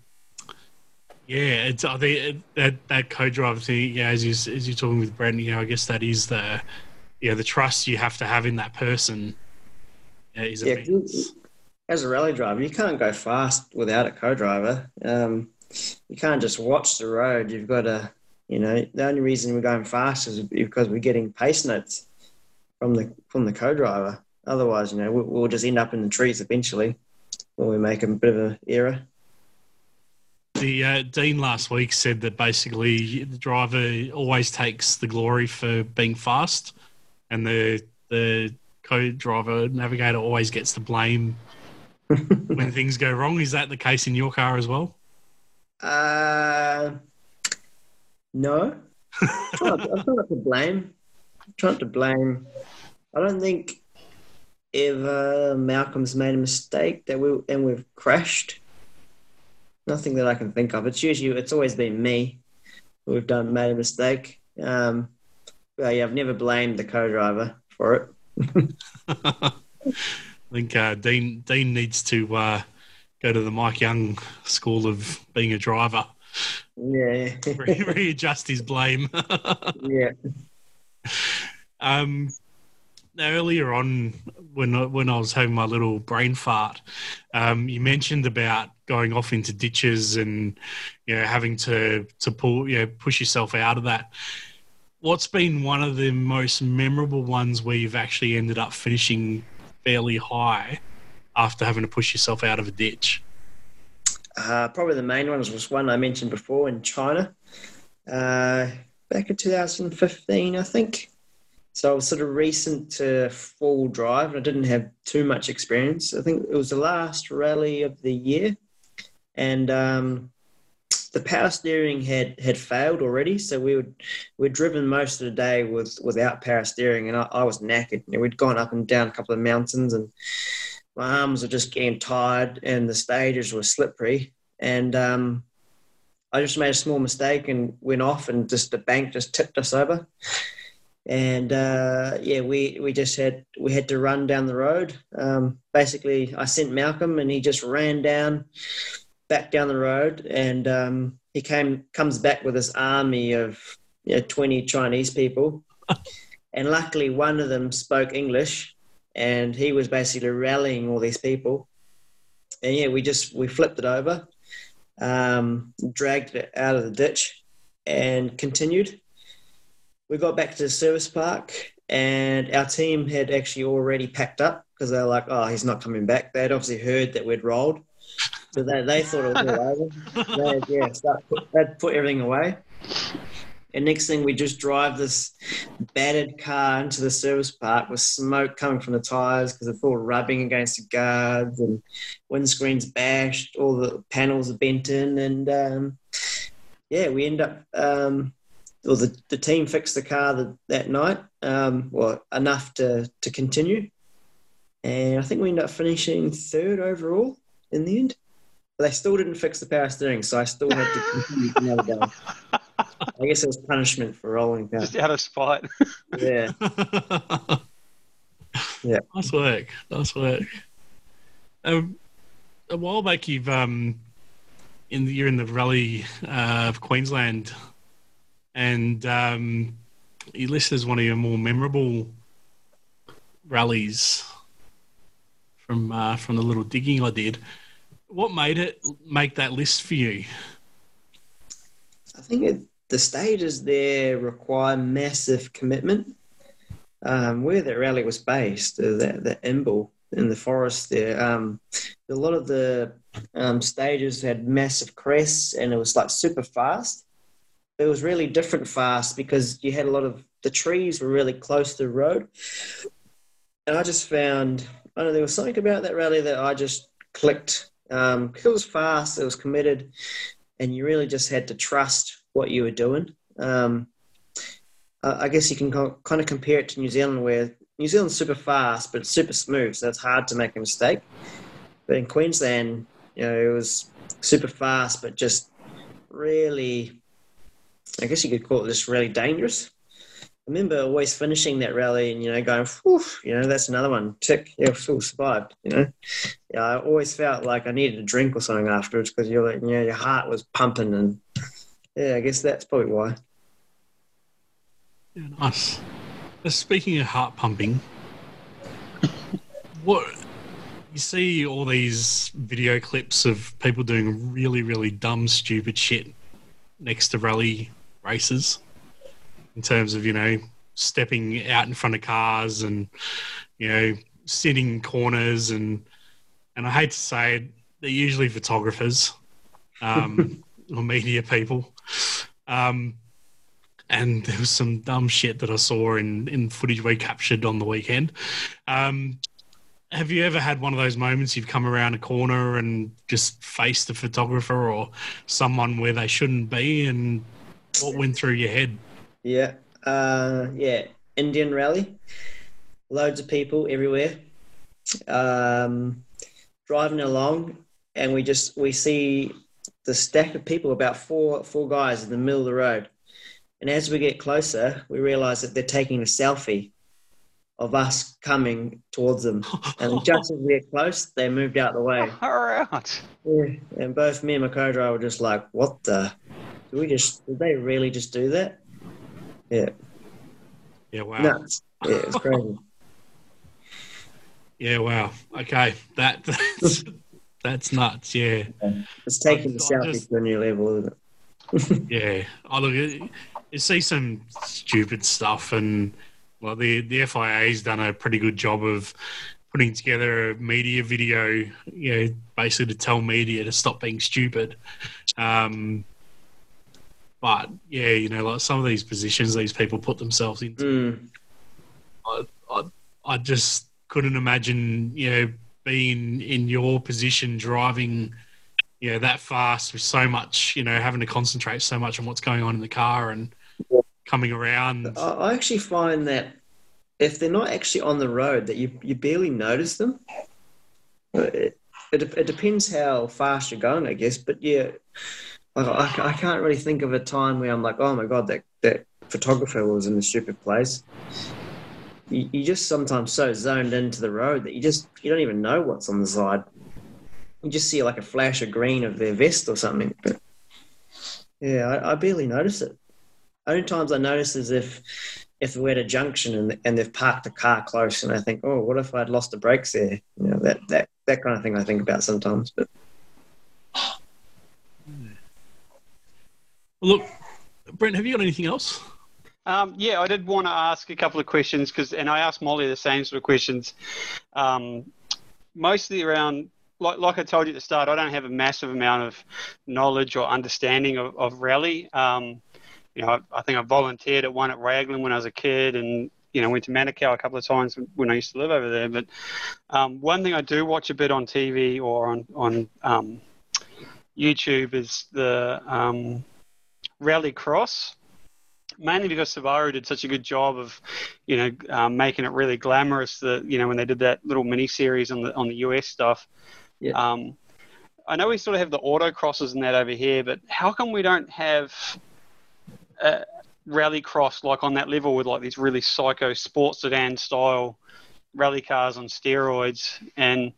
yeah, it's I think it, that that co-driver thing. Yeah, as you as you're talking with Brent, you know, I guess that is the yeah the trust you have to have in that person. Is Yeah, immense. as a rally driver, you can't go fast without a co-driver. Um, you can't just watch the road. You've got to, you know, the only reason we're going fast is because we're getting pace notes from the from the co-driver. Otherwise, you know, we'll, we'll just end up in the trees eventually when we make a bit of an error. The uh, Dean last week said that basically the driver always takes the glory for being fast, and the the co-driver navigator always gets the blame when things go wrong. Is that the case in your car as well? Uh, no. I'm trying, not, I'm trying not to blame. I'm trying to blame. I don't think ever Malcolm's made a mistake that we and we've crashed. Nothing that I can think of. It's usually it's always been me. We've done made a mistake. Um, but yeah, I've never blamed the co-driver for it. I think uh, Dean Dean needs to uh, go to the Mike Young school of being a driver, Yeah, Re- readjust his blame. yeah. Um, now earlier on, when I, when I was having my little brain fart, um, you mentioned about going off into ditches and you know having to to pull you know push yourself out of that. What's been one of the most memorable ones where you've actually ended up finishing fairly high after having to push yourself out of a ditch? Uh, probably the main ones was one I mentioned before in China, uh, back in 2015, I think. So I was sort of recent to full drive, and I didn't have too much experience. I think it was the last rally of the year, and um, the power steering had had failed already. So we would we'd driven most of the day with without power steering, and I, I was knackered. You know, we'd gone up and down a couple of mountains, and my arms were just getting tired, and the stages were slippery, and um, I just made a small mistake and went off, and just the bank just tipped us over and uh, yeah, we we just had we had to run down the road. Um, basically, I sent Malcolm, and he just ran down, back down the road, and um, he came comes back with this army of you know, twenty Chinese people, and luckily one of them spoke English, and he was basically rallying all these people, and yeah, we just we flipped it over, um, dragged it out of the ditch, and continued we got back to the service park and our team had actually already packed up because they were like, oh, he's not coming back. They'd obviously heard that we'd rolled. So they, they thought it was all over. They'd, yeah, start put, they'd put everything away. And next thing, we just drive this battered car into the service park with smoke coming from the tires because it's all rubbing against the guards and windscreens bashed, all the panels are bent in. And um, yeah, we end up um, or the, the team fixed the car the, that night, um, well, enough to, to continue. And I think we ended up finishing third overall in the end. But they still didn't fix the power steering, so I still had to continue another day. I guess it was punishment for rolling power. Just out of spite. Yeah. Yeah. Nice work. Nice work. Um, a while back, you've um, in the, you're in the rally uh, of Queensland, and um, you listed as one of your more memorable rallies from uh, from the little digging I did. What made it make that list for you? I think it, the stages there require massive commitment. Um, where the rally was based, uh, the, the Imbil in the forest there, um, a lot of the um, stages had massive crests and it was like super fast. It was really different fast because you had a lot of the trees were really close to the road. And I just found, I don't know, there was something about that rally that I just clicked. Um, it was fast, it was committed, and you really just had to trust what you were doing. Um, I guess you can kind of compare it to New Zealand, where New Zealand's super fast, but it's super smooth, so it's hard to make a mistake. But in Queensland, you know, it was super fast, but just really, I guess you could call it just really dangerous. I remember always finishing that rally and, you know, going, you know, that's another one. Tick, yeah, still survived, you know. Yeah, I always felt like I needed a drink or something afterwards because you're like, you know, your heart was pumping and, yeah, I guess that's probably why. Yeah, nice. Uh, speaking of heart pumping, what you see all these video clips of people doing really, really dumb, stupid shit next to rally races in terms of, you know, stepping out in front of cars and, you know, sitting corners and and I hate to say it, they're usually photographers um, or media people. Um, and there was some dumb shit that I saw in, in footage we captured on the weekend. Um, have you ever had one of those moments you've come around a corner and just faced a photographer or someone where they shouldn't be and what went through your head? Yeah. Uh, yeah. Indian rally. Loads of people everywhere. Um, driving along and we just we see the stack of people about four four guys in the middle of the road and as we get closer we realize that they're taking a selfie of us coming towards them. And just as we get close, they moved out of the way. Right. Yeah. And both me and my co-driver were just like, what the? Did we just, did they really just do that? Yeah. Yeah, wow. Nuts. Yeah, it's crazy. yeah, wow. Okay. That, that's, that's nuts. Yeah. It's taking the selfie just, to a new level, isn't it? yeah. I look at, you see some stupid stuff and, well, the the FIA's done a pretty good job of putting together a media video, you know, basically to tell media to stop being stupid. Um, but yeah, you know, like some of these positions these people put themselves into, mm. I, I, I just couldn't imagine, you know, being in your position driving, you know, that fast with so much, you know, having to concentrate so much on what's going on in the car and coming around. I actually find that if they're not actually on the road, that you you barely notice them. It, it, it depends how fast you're going, I guess. But yeah, I, I can't really think of a time where I'm like, oh my god, that that photographer was in a stupid place. You, you just sometimes so zoned into the road that you just you don't even know what's on the side. You just see like a flash of green of their vest or something. But yeah, I, I barely notice it. Only times I notice is if if we're at a junction and, and they've parked a car close and I think, oh, what if I'd lost the brakes there? You know, that, that, that kind of thing I think about sometimes. But look, Brent, have you got anything else? Um, yeah, I did want to ask a couple of questions because, and I asked Molly the same sort of questions, um, mostly around. Like, like I told you at the start, I don't have a massive amount of knowledge or understanding of, of rally. Um, you know, I, I, think I volunteered at one at Raglan when I was a kid, and you know, went to Manukau a couple of times when I used to live over there. But um, one thing I do watch a bit on TV or on on um, YouTube is the um, Rally Cross. Mainly because Subaru did such a good job of, you know, um, making it really glamorous. That you know when they did that little mini series on the on the US stuff. Yeah. Um, I know we sort of have the autocrosses and that over here, but how come we don't have uh, rallycross like on that level with like these really psycho sports sedan style rally cars on steroids and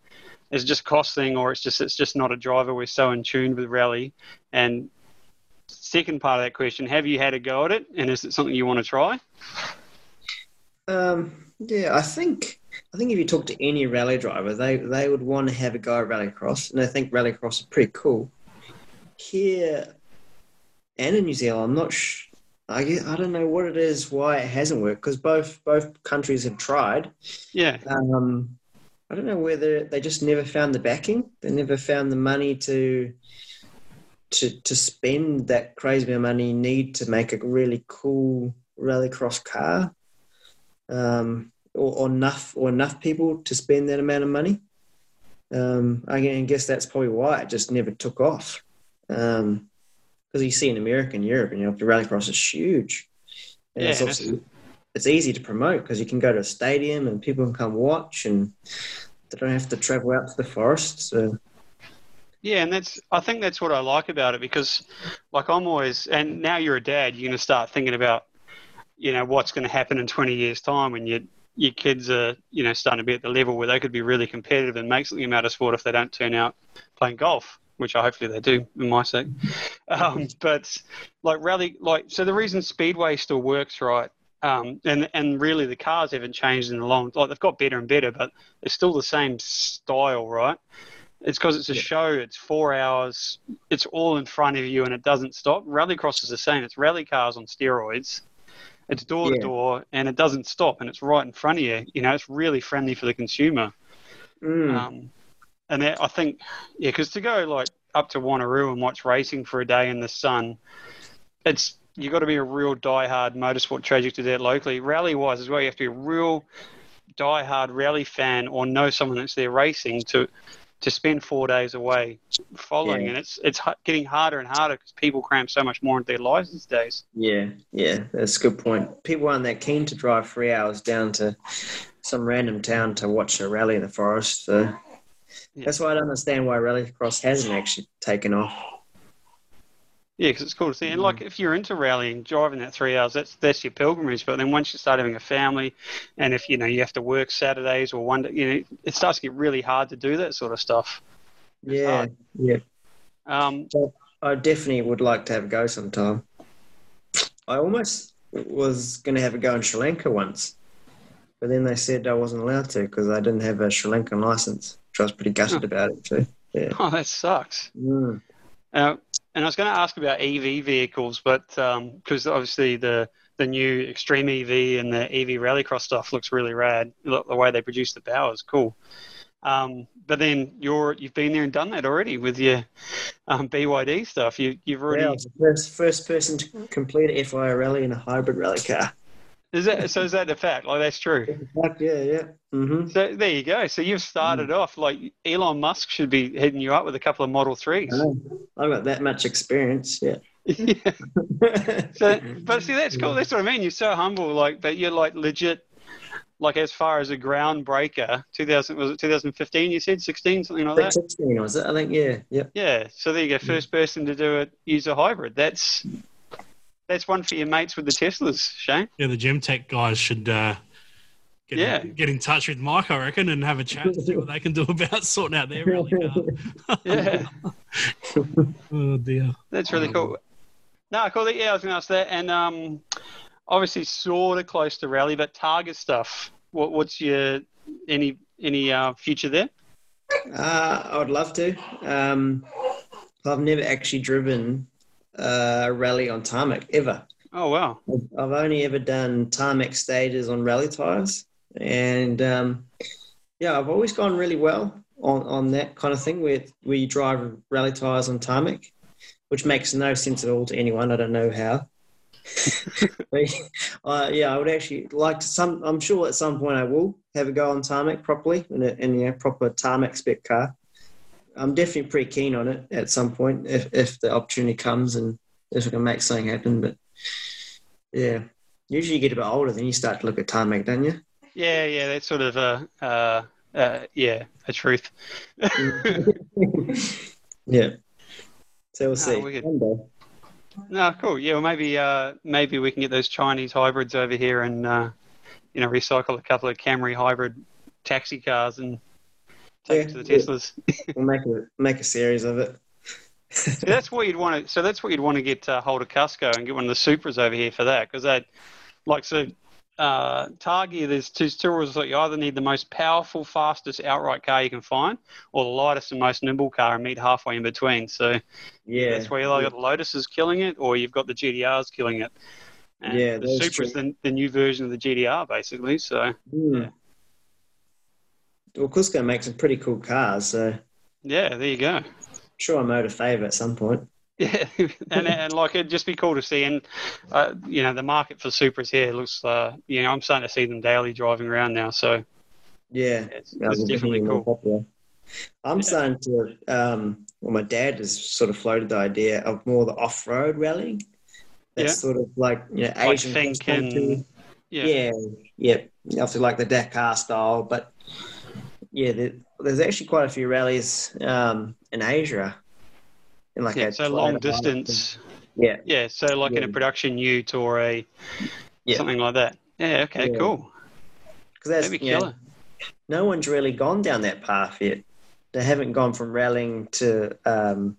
it's just a cost thing, or it's just it's just not a driver. We're so in tune with rally. And second part of that question: Have you had a go at it, and is it something you want to try? Um, yeah, I think I think if you talk to any rally driver, they they would want to have a go at rallycross, and I think rallycross is pretty cool. Here and in New Zealand, I'm not. Sh- I get, I don't know what it is why it hasn't worked because both both countries have tried. Yeah, Um, I don't know whether they just never found the backing. They never found the money to to to spend that crazy amount of money you need to make a really cool rallycross car, um, or, or enough or enough people to spend that amount of money. Um, I guess that's probably why it just never took off. Um, because you see in America and Europe, and you know, the rallycross is huge. And Yeah, it's also it's easy to promote because you can go to a stadium and people can come watch, and they don't have to travel out to the forest. So Yeah, and that's I think that's what I like about it because like I'm always and now you're a dad, you're gonna start thinking about, you know, what's gonna happen in twenty years time when you your kids are, you know, starting to be at the level where they could be really competitive and make something out of sport if they don't turn out playing golf, which I hopefully they do, in my sake. Um, but like rally, like so the reason speedway still works, right? Um, and and really the cars haven't changed in a long like they've got better and better, but it's still the same style, right? It's because it's a Yeah. show. It's four hours. It's all in front of you, and it doesn't stop. Rallycross is the same. It's rally cars on steroids. It's door to door, and it doesn't stop, and it's right in front of you. You know, it's really friendly for the consumer. mm, Um, and that, I think, yeah, because to go like up to Wanneroo and watch racing for a day in the sun, it's you've got to be a real diehard motorsport tragic to do that locally. Rally wise as well, you have to be a real diehard rally fan or know someone that's there racing to to spend four days away following. Yeah. And it's it's getting harder and harder because people cram so much more into their lives these days. yeah, yeah, that's a good point. People aren't that keen to drive three hours down to some random town to watch a rally in the forest. So Yeah. that's why I don't understand why rallycross hasn't actually taken off. Yeah, because it's cool to see. And like, if you're into rallying, driving that three hours, that's that's your pilgrimage. But then once you start having a family, and if you know you have to work Saturdays or one, day, you know, it starts to get really hard to do that sort of stuff. Yeah, hard. yeah. Um, I definitely would like to have a go sometime. I almost was going to have a go in Sri Lanka once, but then they said I wasn't allowed to because I didn't have a Sri Lankan license, which I was pretty gutted about it too. Yeah. oh, that sucks. Mm. Uh, and I was going to ask about EV vehicles, but because obviously the the new Extreme EV and the EV Rallycross stuff looks really rad. Look, The way they produce the power is cool. Um, but then you're you've been there and done that already with your um, BYD stuff. You you've Yeah, already the first, first person to complete a FIA rally in a hybrid rally car. Is that so? Is that the fact? Like that's true. Fuck yeah, yeah. hmm So there you go. So you've started off like Elon Musk should be hitting you up with a couple of Model Threes. I've got that much experience. Yeah. yeah. So, but see, that's cool. That's what I mean. You're so humble, like, but you're like legit, like as far as a groundbreaker. 2000 was it 2015? You said 16, something like that. 16 was it? I think. Yeah. Yep. Yeah. So there you go. First person to do it. Use a hybrid. That's that's one for your mates with the Teslas, Shane. Yeah, the Gemtech guys should uh, get, Yeah. in, get in touch with Mike, I reckon, and have a chat to see what they can do about sorting out their rally car. Yeah. oh, dear. That's really cool. No, cool. Yeah, I was going to ask that, and um, obviously sort of close to rally, but Targa stuff. What, what's your any any uh, future there? Uh, I would love to. Um, I've never actually driven uh, rally on tarmac ever. Oh wow. I've only ever done tarmac stages on rally tires, and um, yeah, I've always gone really well on, on that kind of thing where where you drive rally tires on tarmac, which makes no sense at all to anyone. I don't know how. uh, yeah, I would actually like to. Some, I'm sure at some point I will have a go on tarmac properly in a, in a proper tarmac spec car. I'm definitely pretty keen on it at some point if, if the opportunity comes and if we can make something happen. But yeah, usually you get a bit older, then you start to look at tarmac, don't you? Yeah, yeah, that's sort of a uh, uh, yeah, a truth. yeah. So we'll see. One day. no, cool. Yeah, well, maybe uh, maybe we can get those Chinese hybrids over here and uh, you know recycle a couple of Camry hybrid taxi cars and take Yeah. it to the Teslas. We'll make a make a series of it. So that's what you'd want to. So that's what you'd want to get uh, hold of Cusco and get one of the Supras over here for that because they, like, so uh, Targa. There's two rules that you either need the most powerful, fastest outright car you can find, or the lightest and most nimble car, and meet halfway in between. So yeah, that's where you either got the Lotuses killing it, or you've got the GTRs killing it. And Yeah, the Supra's true. the, the new version of the GTR, basically. So Hmm. Yeah. Well, Cusco makes some pretty cool cars, so yeah, there you go. sure I'm out of favour at some point. Yeah, and and like it'd just be cool to see, and uh, you know the market for Supras here looks, uh, you know, I'm starting to see them daily driving around now, so Yeah, it's, Yeah, it's definitely cool. popular. I'm Yeah. starting to. Um, well, my dad has sort of floated the idea of more the off-road rallying. That's Yeah. sort of like you know Asian Fink cross-country. and yeah, yeah, yeah, obviously like the Dakar style, but yeah, there, there's actually quite a few rallies um, in Asia. In like yeah, a so long distance, Yeah, yeah, so like in a production ute or a Yeah. something like that. Yeah, okay, Yeah. cool. because that's That'd be know, no one's really gone down that path yet. They haven't gone from rallying to um,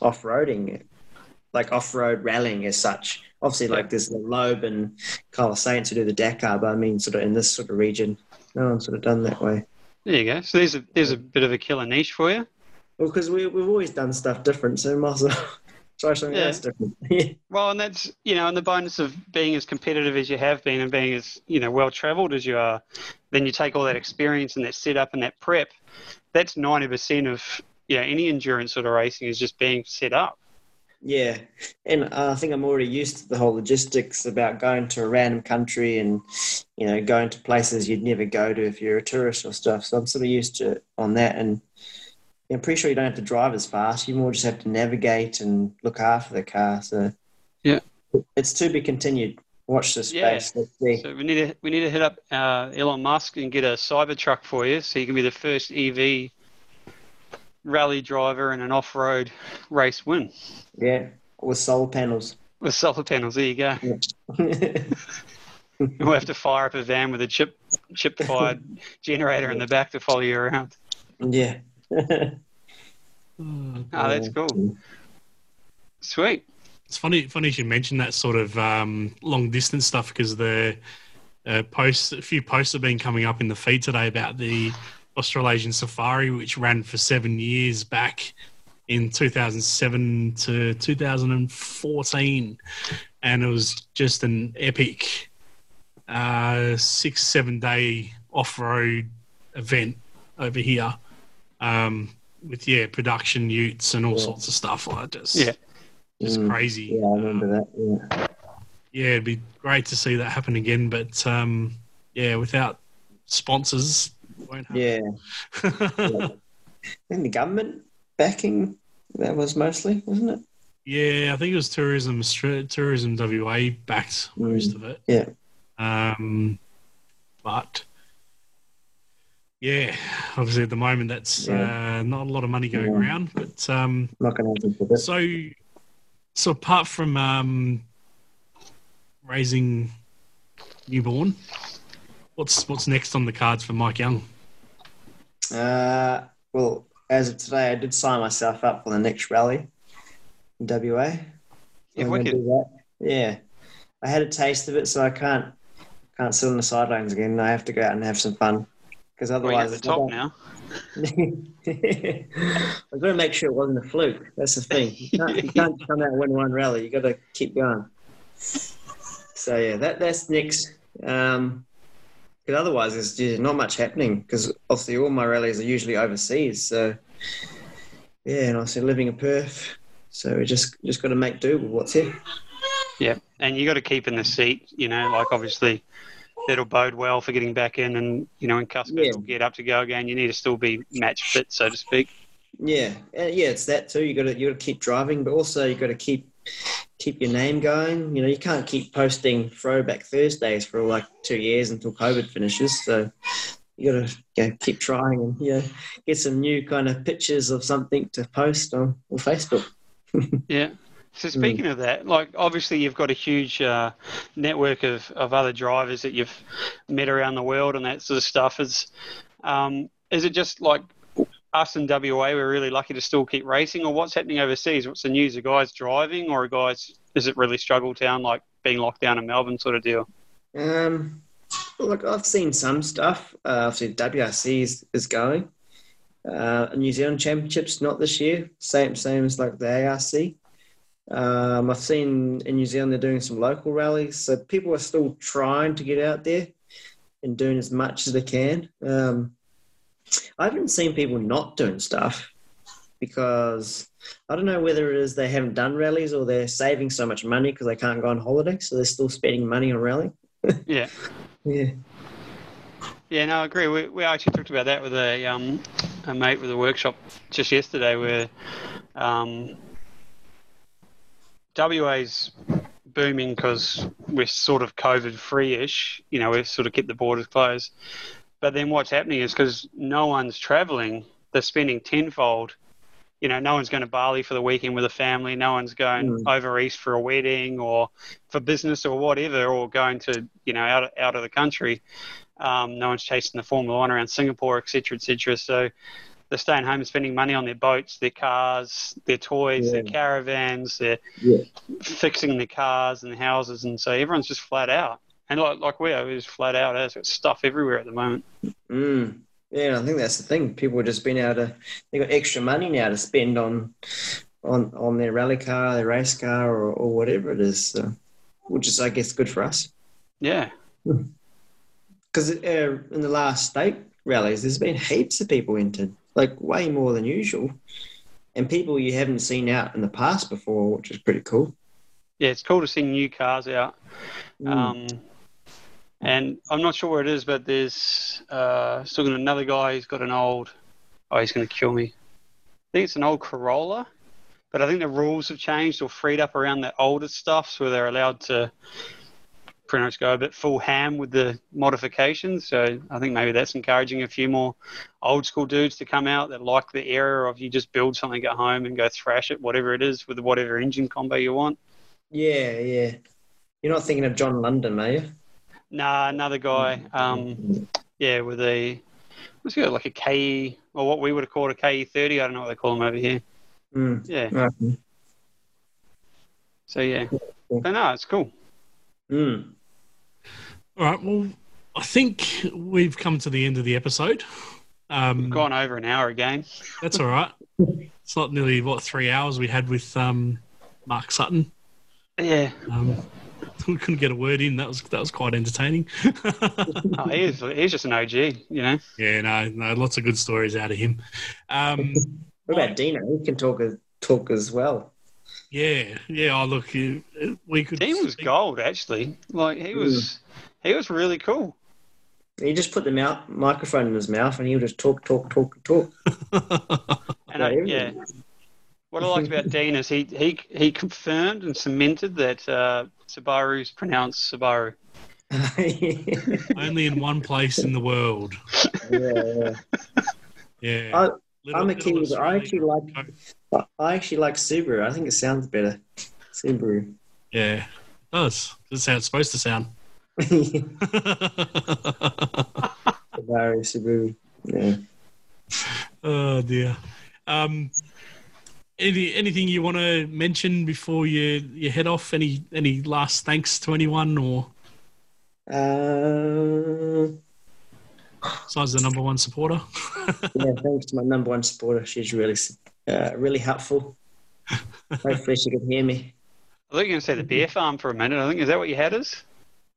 off-roading, like off-road rallying as such. Obviously, like there's the Loeb and Carlos Sainz who do the Dakar, but I mean, sort of in this sort of region, no one's sort of done that way. There you go. So there's a there's a bit of a killer niche for you. Well, because we we've always done stuff different, so might as well try something Yeah. else different. yeah, Well, and that's you know, and the bonus of being as competitive as you have been and being as you know well travelled as you are, then you take all that experience and that setup and that prep. That's ninety percent of you know any endurance sort of racing is just being set up. Yeah. And I think I'm already used to the whole logistics about going to a random country and you know going to places you'd never go to if you're a tourist or stuff. So I'm sort of used to it on that, and I'm pretty sure you don't have to drive as fast. You more just have to navigate and look after the car. So Yeah. it's to be continued. Watch this Yeah. space. Let's see. So we need to we need to hit up uh, Elon Musk and get a cyber truck for you, so you can be the first EV rally driver and an off-road race win Yeah, with solar panels. with solar panels. There you go. We'll have to fire up a van with a chip chip fired generator in the back to follow you around. yeah. Oh, that's cool. Sweet. It's funny, funny you should mention that sort of um, long distance stuff because the uh, posts, a few posts have been coming up in the feed today about the Australasian Safari, which ran for seven years back in 2007 to 2014, and it was just an epic uh, six, seven day off road event over here. Um, with yeah, production utes and all Yeah. sorts of stuff like just Yeah. just Mm. crazy. Yeah, I remember that. Yeah. Yeah, it'd be great to see that happen again, but um, yeah, without sponsors, won't happen. Yeah. yeah. And the government backing that was mostly, wasn't it? Yeah, I think it was tourism, tourism WA backed most of it. Yeah. Um, but yeah, obviously at the moment that's uh, not a lot of money going Yeah. around. But um, Not going to happen so, so apart from um, raising newborn, what's what's next on the cards for Mike Young? Uh, well, as of today, I did sign myself up for the next rally in WA. Yeah, I'm gonna wicked. do that. Yeah, I had a taste of it, so I can't can't sit on the sidelines again. I have to go out and have some fun because Well, otherwise, the top now. I've got to make sure it wasn't a fluke. That's the thing. You can't, you can't come out and win one rally. You got to keep going. So yeah, that that's next. Um, because otherwise, there's, there's not much happening. Because obviously, all my rallies are usually overseas. So yeah, and I obviously living in Perth, so we just just got to make do with what's here. Yeah, and you got to keep in the seat. You know, like obviously that'll bode well for getting back in, and you know, when Cusco Yeah. will get up to go again, you need to still be match fit, so to speak. Yeah, uh, yeah, it's that too. You got to you got to keep driving, but also you got to keep keep your name going. You know, you can't keep posting throwback Thursdays for like two years until COVID finishes. So you got to you know, keep trying and you know, get some new kind of pictures of something to post on, on Facebook. Yeah. So speaking of that, like obviously you've got a huge uh, network of, of other drivers that you've met around the world and that sort of stuff. Is um, is it just like us in WA we're really lucky to still keep racing, or what's happening overseas? What's the news? Are guys driving, or are guys? Is it really struggle town like being locked down in Melbourne sort of deal? Um, look, I've seen some stuff. Uh, I've seen WRC is, is going. Uh, New Zealand Championships not this year. Same same as like the ARC. Um, I've seen in New Zealand they're doing some local rallies, so people are still trying to get out there and doing as much as they can. Um, I haven't seen people not doing stuff because I don't know whether it is they haven't done rallies or they're saving so much money because they can't go on holiday, so they're still spending money on rallying. Yeah. Yeah. Yeah, no, I agree. We, we actually talked about that with a um, a mate with a workshop just yesterday, where um, WA's booming because we're sort of COVID free-ish. You know, we've sort of kept the borders closed. But then what's happening is because no one's travelling, they're spending tenfold. You know, no one's going to Bali for the weekend with a family. No one's going Mm. over east for a wedding or for business or whatever, or going to you know out out of the country. Um, no one's chasing the Formula One around Singapore, etc., cetera, et cetera. So they're staying home and spending money on their boats, their cars, their toys, their Yeah. caravans, their Yeah. fixing their cars and houses, and so everyone's just flat out. And like like we are, just flat out. There's got stuff everywhere at the moment. Mm. Yeah, I think that's the thing. People have just been able to they got extra money now to spend on on on their rally car, their race car, or, or whatever it is. So, which is, I guess, good for us. Yeah, Because uh, in the last state rallies, there's been heaps of people entered, like way more than usual, and people you haven't seen out in the past before, which is pretty cool. yeah, it's cool to see new cars out. Mm. Um, and I'm not sure where it is, but there's uh, still got another guy who's got an old. Oh, he's going to kill me. I think it's an old Corolla, but I think the rules have changed or freed up around the older stuff, so they're allowed to pretty much go a bit full ham with the modifications. So I think maybe that's encouraging a few more old school dudes to come out that like the era of you just build something at home and go thrash it, whatever it is, with whatever engine combo you want. yeah, yeah. You're not thinking of John London, are you? Nah, another guy. Um, yeah, with a what's it like a KE or what we would have called a KE thirty. I don't know what they call them over here. Mm. Yeah. Okay. So yeah. But no, it's cool. Mm. All right. Well, I think we've come to the end of the episode. Um, Gone over an hour again. That's all right. It's not nearly what three hours we had with um, Mark Sutton. Yeah. Um, we couldn't get a word in. That was that was quite entertaining. Oh, he is. He's just an OG. You know. yeah, no, no, lots of good stories out of him. Um, What about Dino? He can talk as, talk as well. yeah, yeah. Oh, look, you- we could. Dean was gold actually. Like he was. He was really cool. He just put the mouth, microphone in his mouth and he would just talk, talk, talk, talk. And I, Yeah, yeah. What I liked about Dean is he he he confirmed and cemented that uh, Subaru's pronounced Subaru. Only in one place in the world. yeah. Yeah. I, Little- I'm a little Kiwi, I actually like. I actually like Subaru. I think it sounds better. Subaru. Yeah, it does. That's how it's supposed to sound. Subaru, Subaru. Yeah. oh dear. Um, any, anything you want to mention before you, you head off? Any any last thanks to anyone or Uh, besides the number one supporter? yeah, thanks to my number one supporter. She's really, uh, really helpful. Hopefully, she can hear me. I thought you were going to say the beer farm for a minute. I think is that what you had us?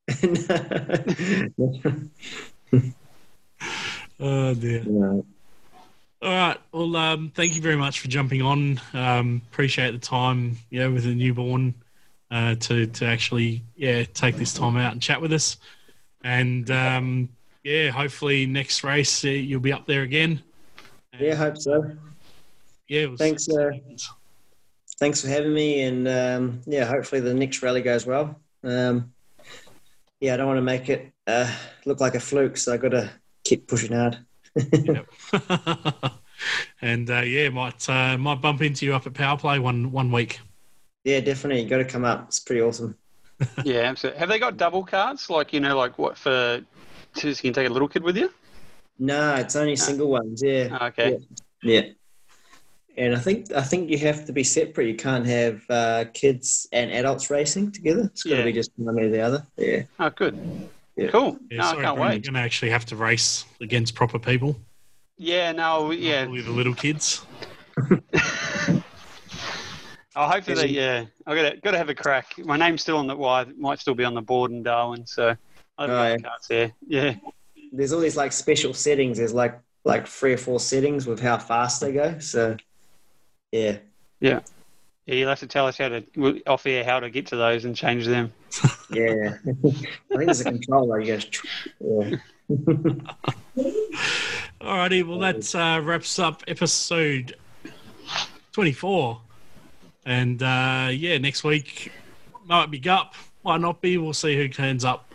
Oh dear. no. All right. Well, um, thank you very much for jumping on. Um, appreciate the time, you know, with a newborn, uh, to to actually, yeah, take this time out and chat with us. And um, yeah, hopefully next race uh, you'll be up there again. Yeah, hope so. Yeah. was- Thanks, uh, Thanks for having me, and um, yeah, hopefully the next rally goes well. Um, yeah, I don't want to make it uh, look like a fluke, so I got to keep pushing hard. Yep. and uh, yeah, might uh, might bump into you up at Power Play one one week. Yeah, definitely, you got to come up. It's pretty awesome. Yeah, absolutely. Have they got double cards? Like you know, like what for? So you can take a little kid with you. No, it's only single ones. Yeah. Okay. Yeah. And I think I think you have to be separate. You can't have uh, kids and adults racing together. It's got to Yeah. be just one or the other. Yeah. Oh, good. Yeah. Cool. Yeah, no, I can't Brian, wait. You're going to actually have to race against proper people. Yeah, no, not yeah. only the little kids. Oh, hopefully, they, yeah. I got to got to have a crack. My name's still on the well, I might still be on the board in Darwin, so I've Oh, got yeah. cards there. Yeah, There's all these like special settings. There's like like three or four settings with how fast they go. So yeah. yeah. yeah. You'll have to tell us how to off air how to get to those and change them. Yeah. I think there's a controller. You guys. Yeah. Alrighty, well, that uh, wraps up episode 24. And uh, yeah, next week might be Gup, might not be. We'll see who turns up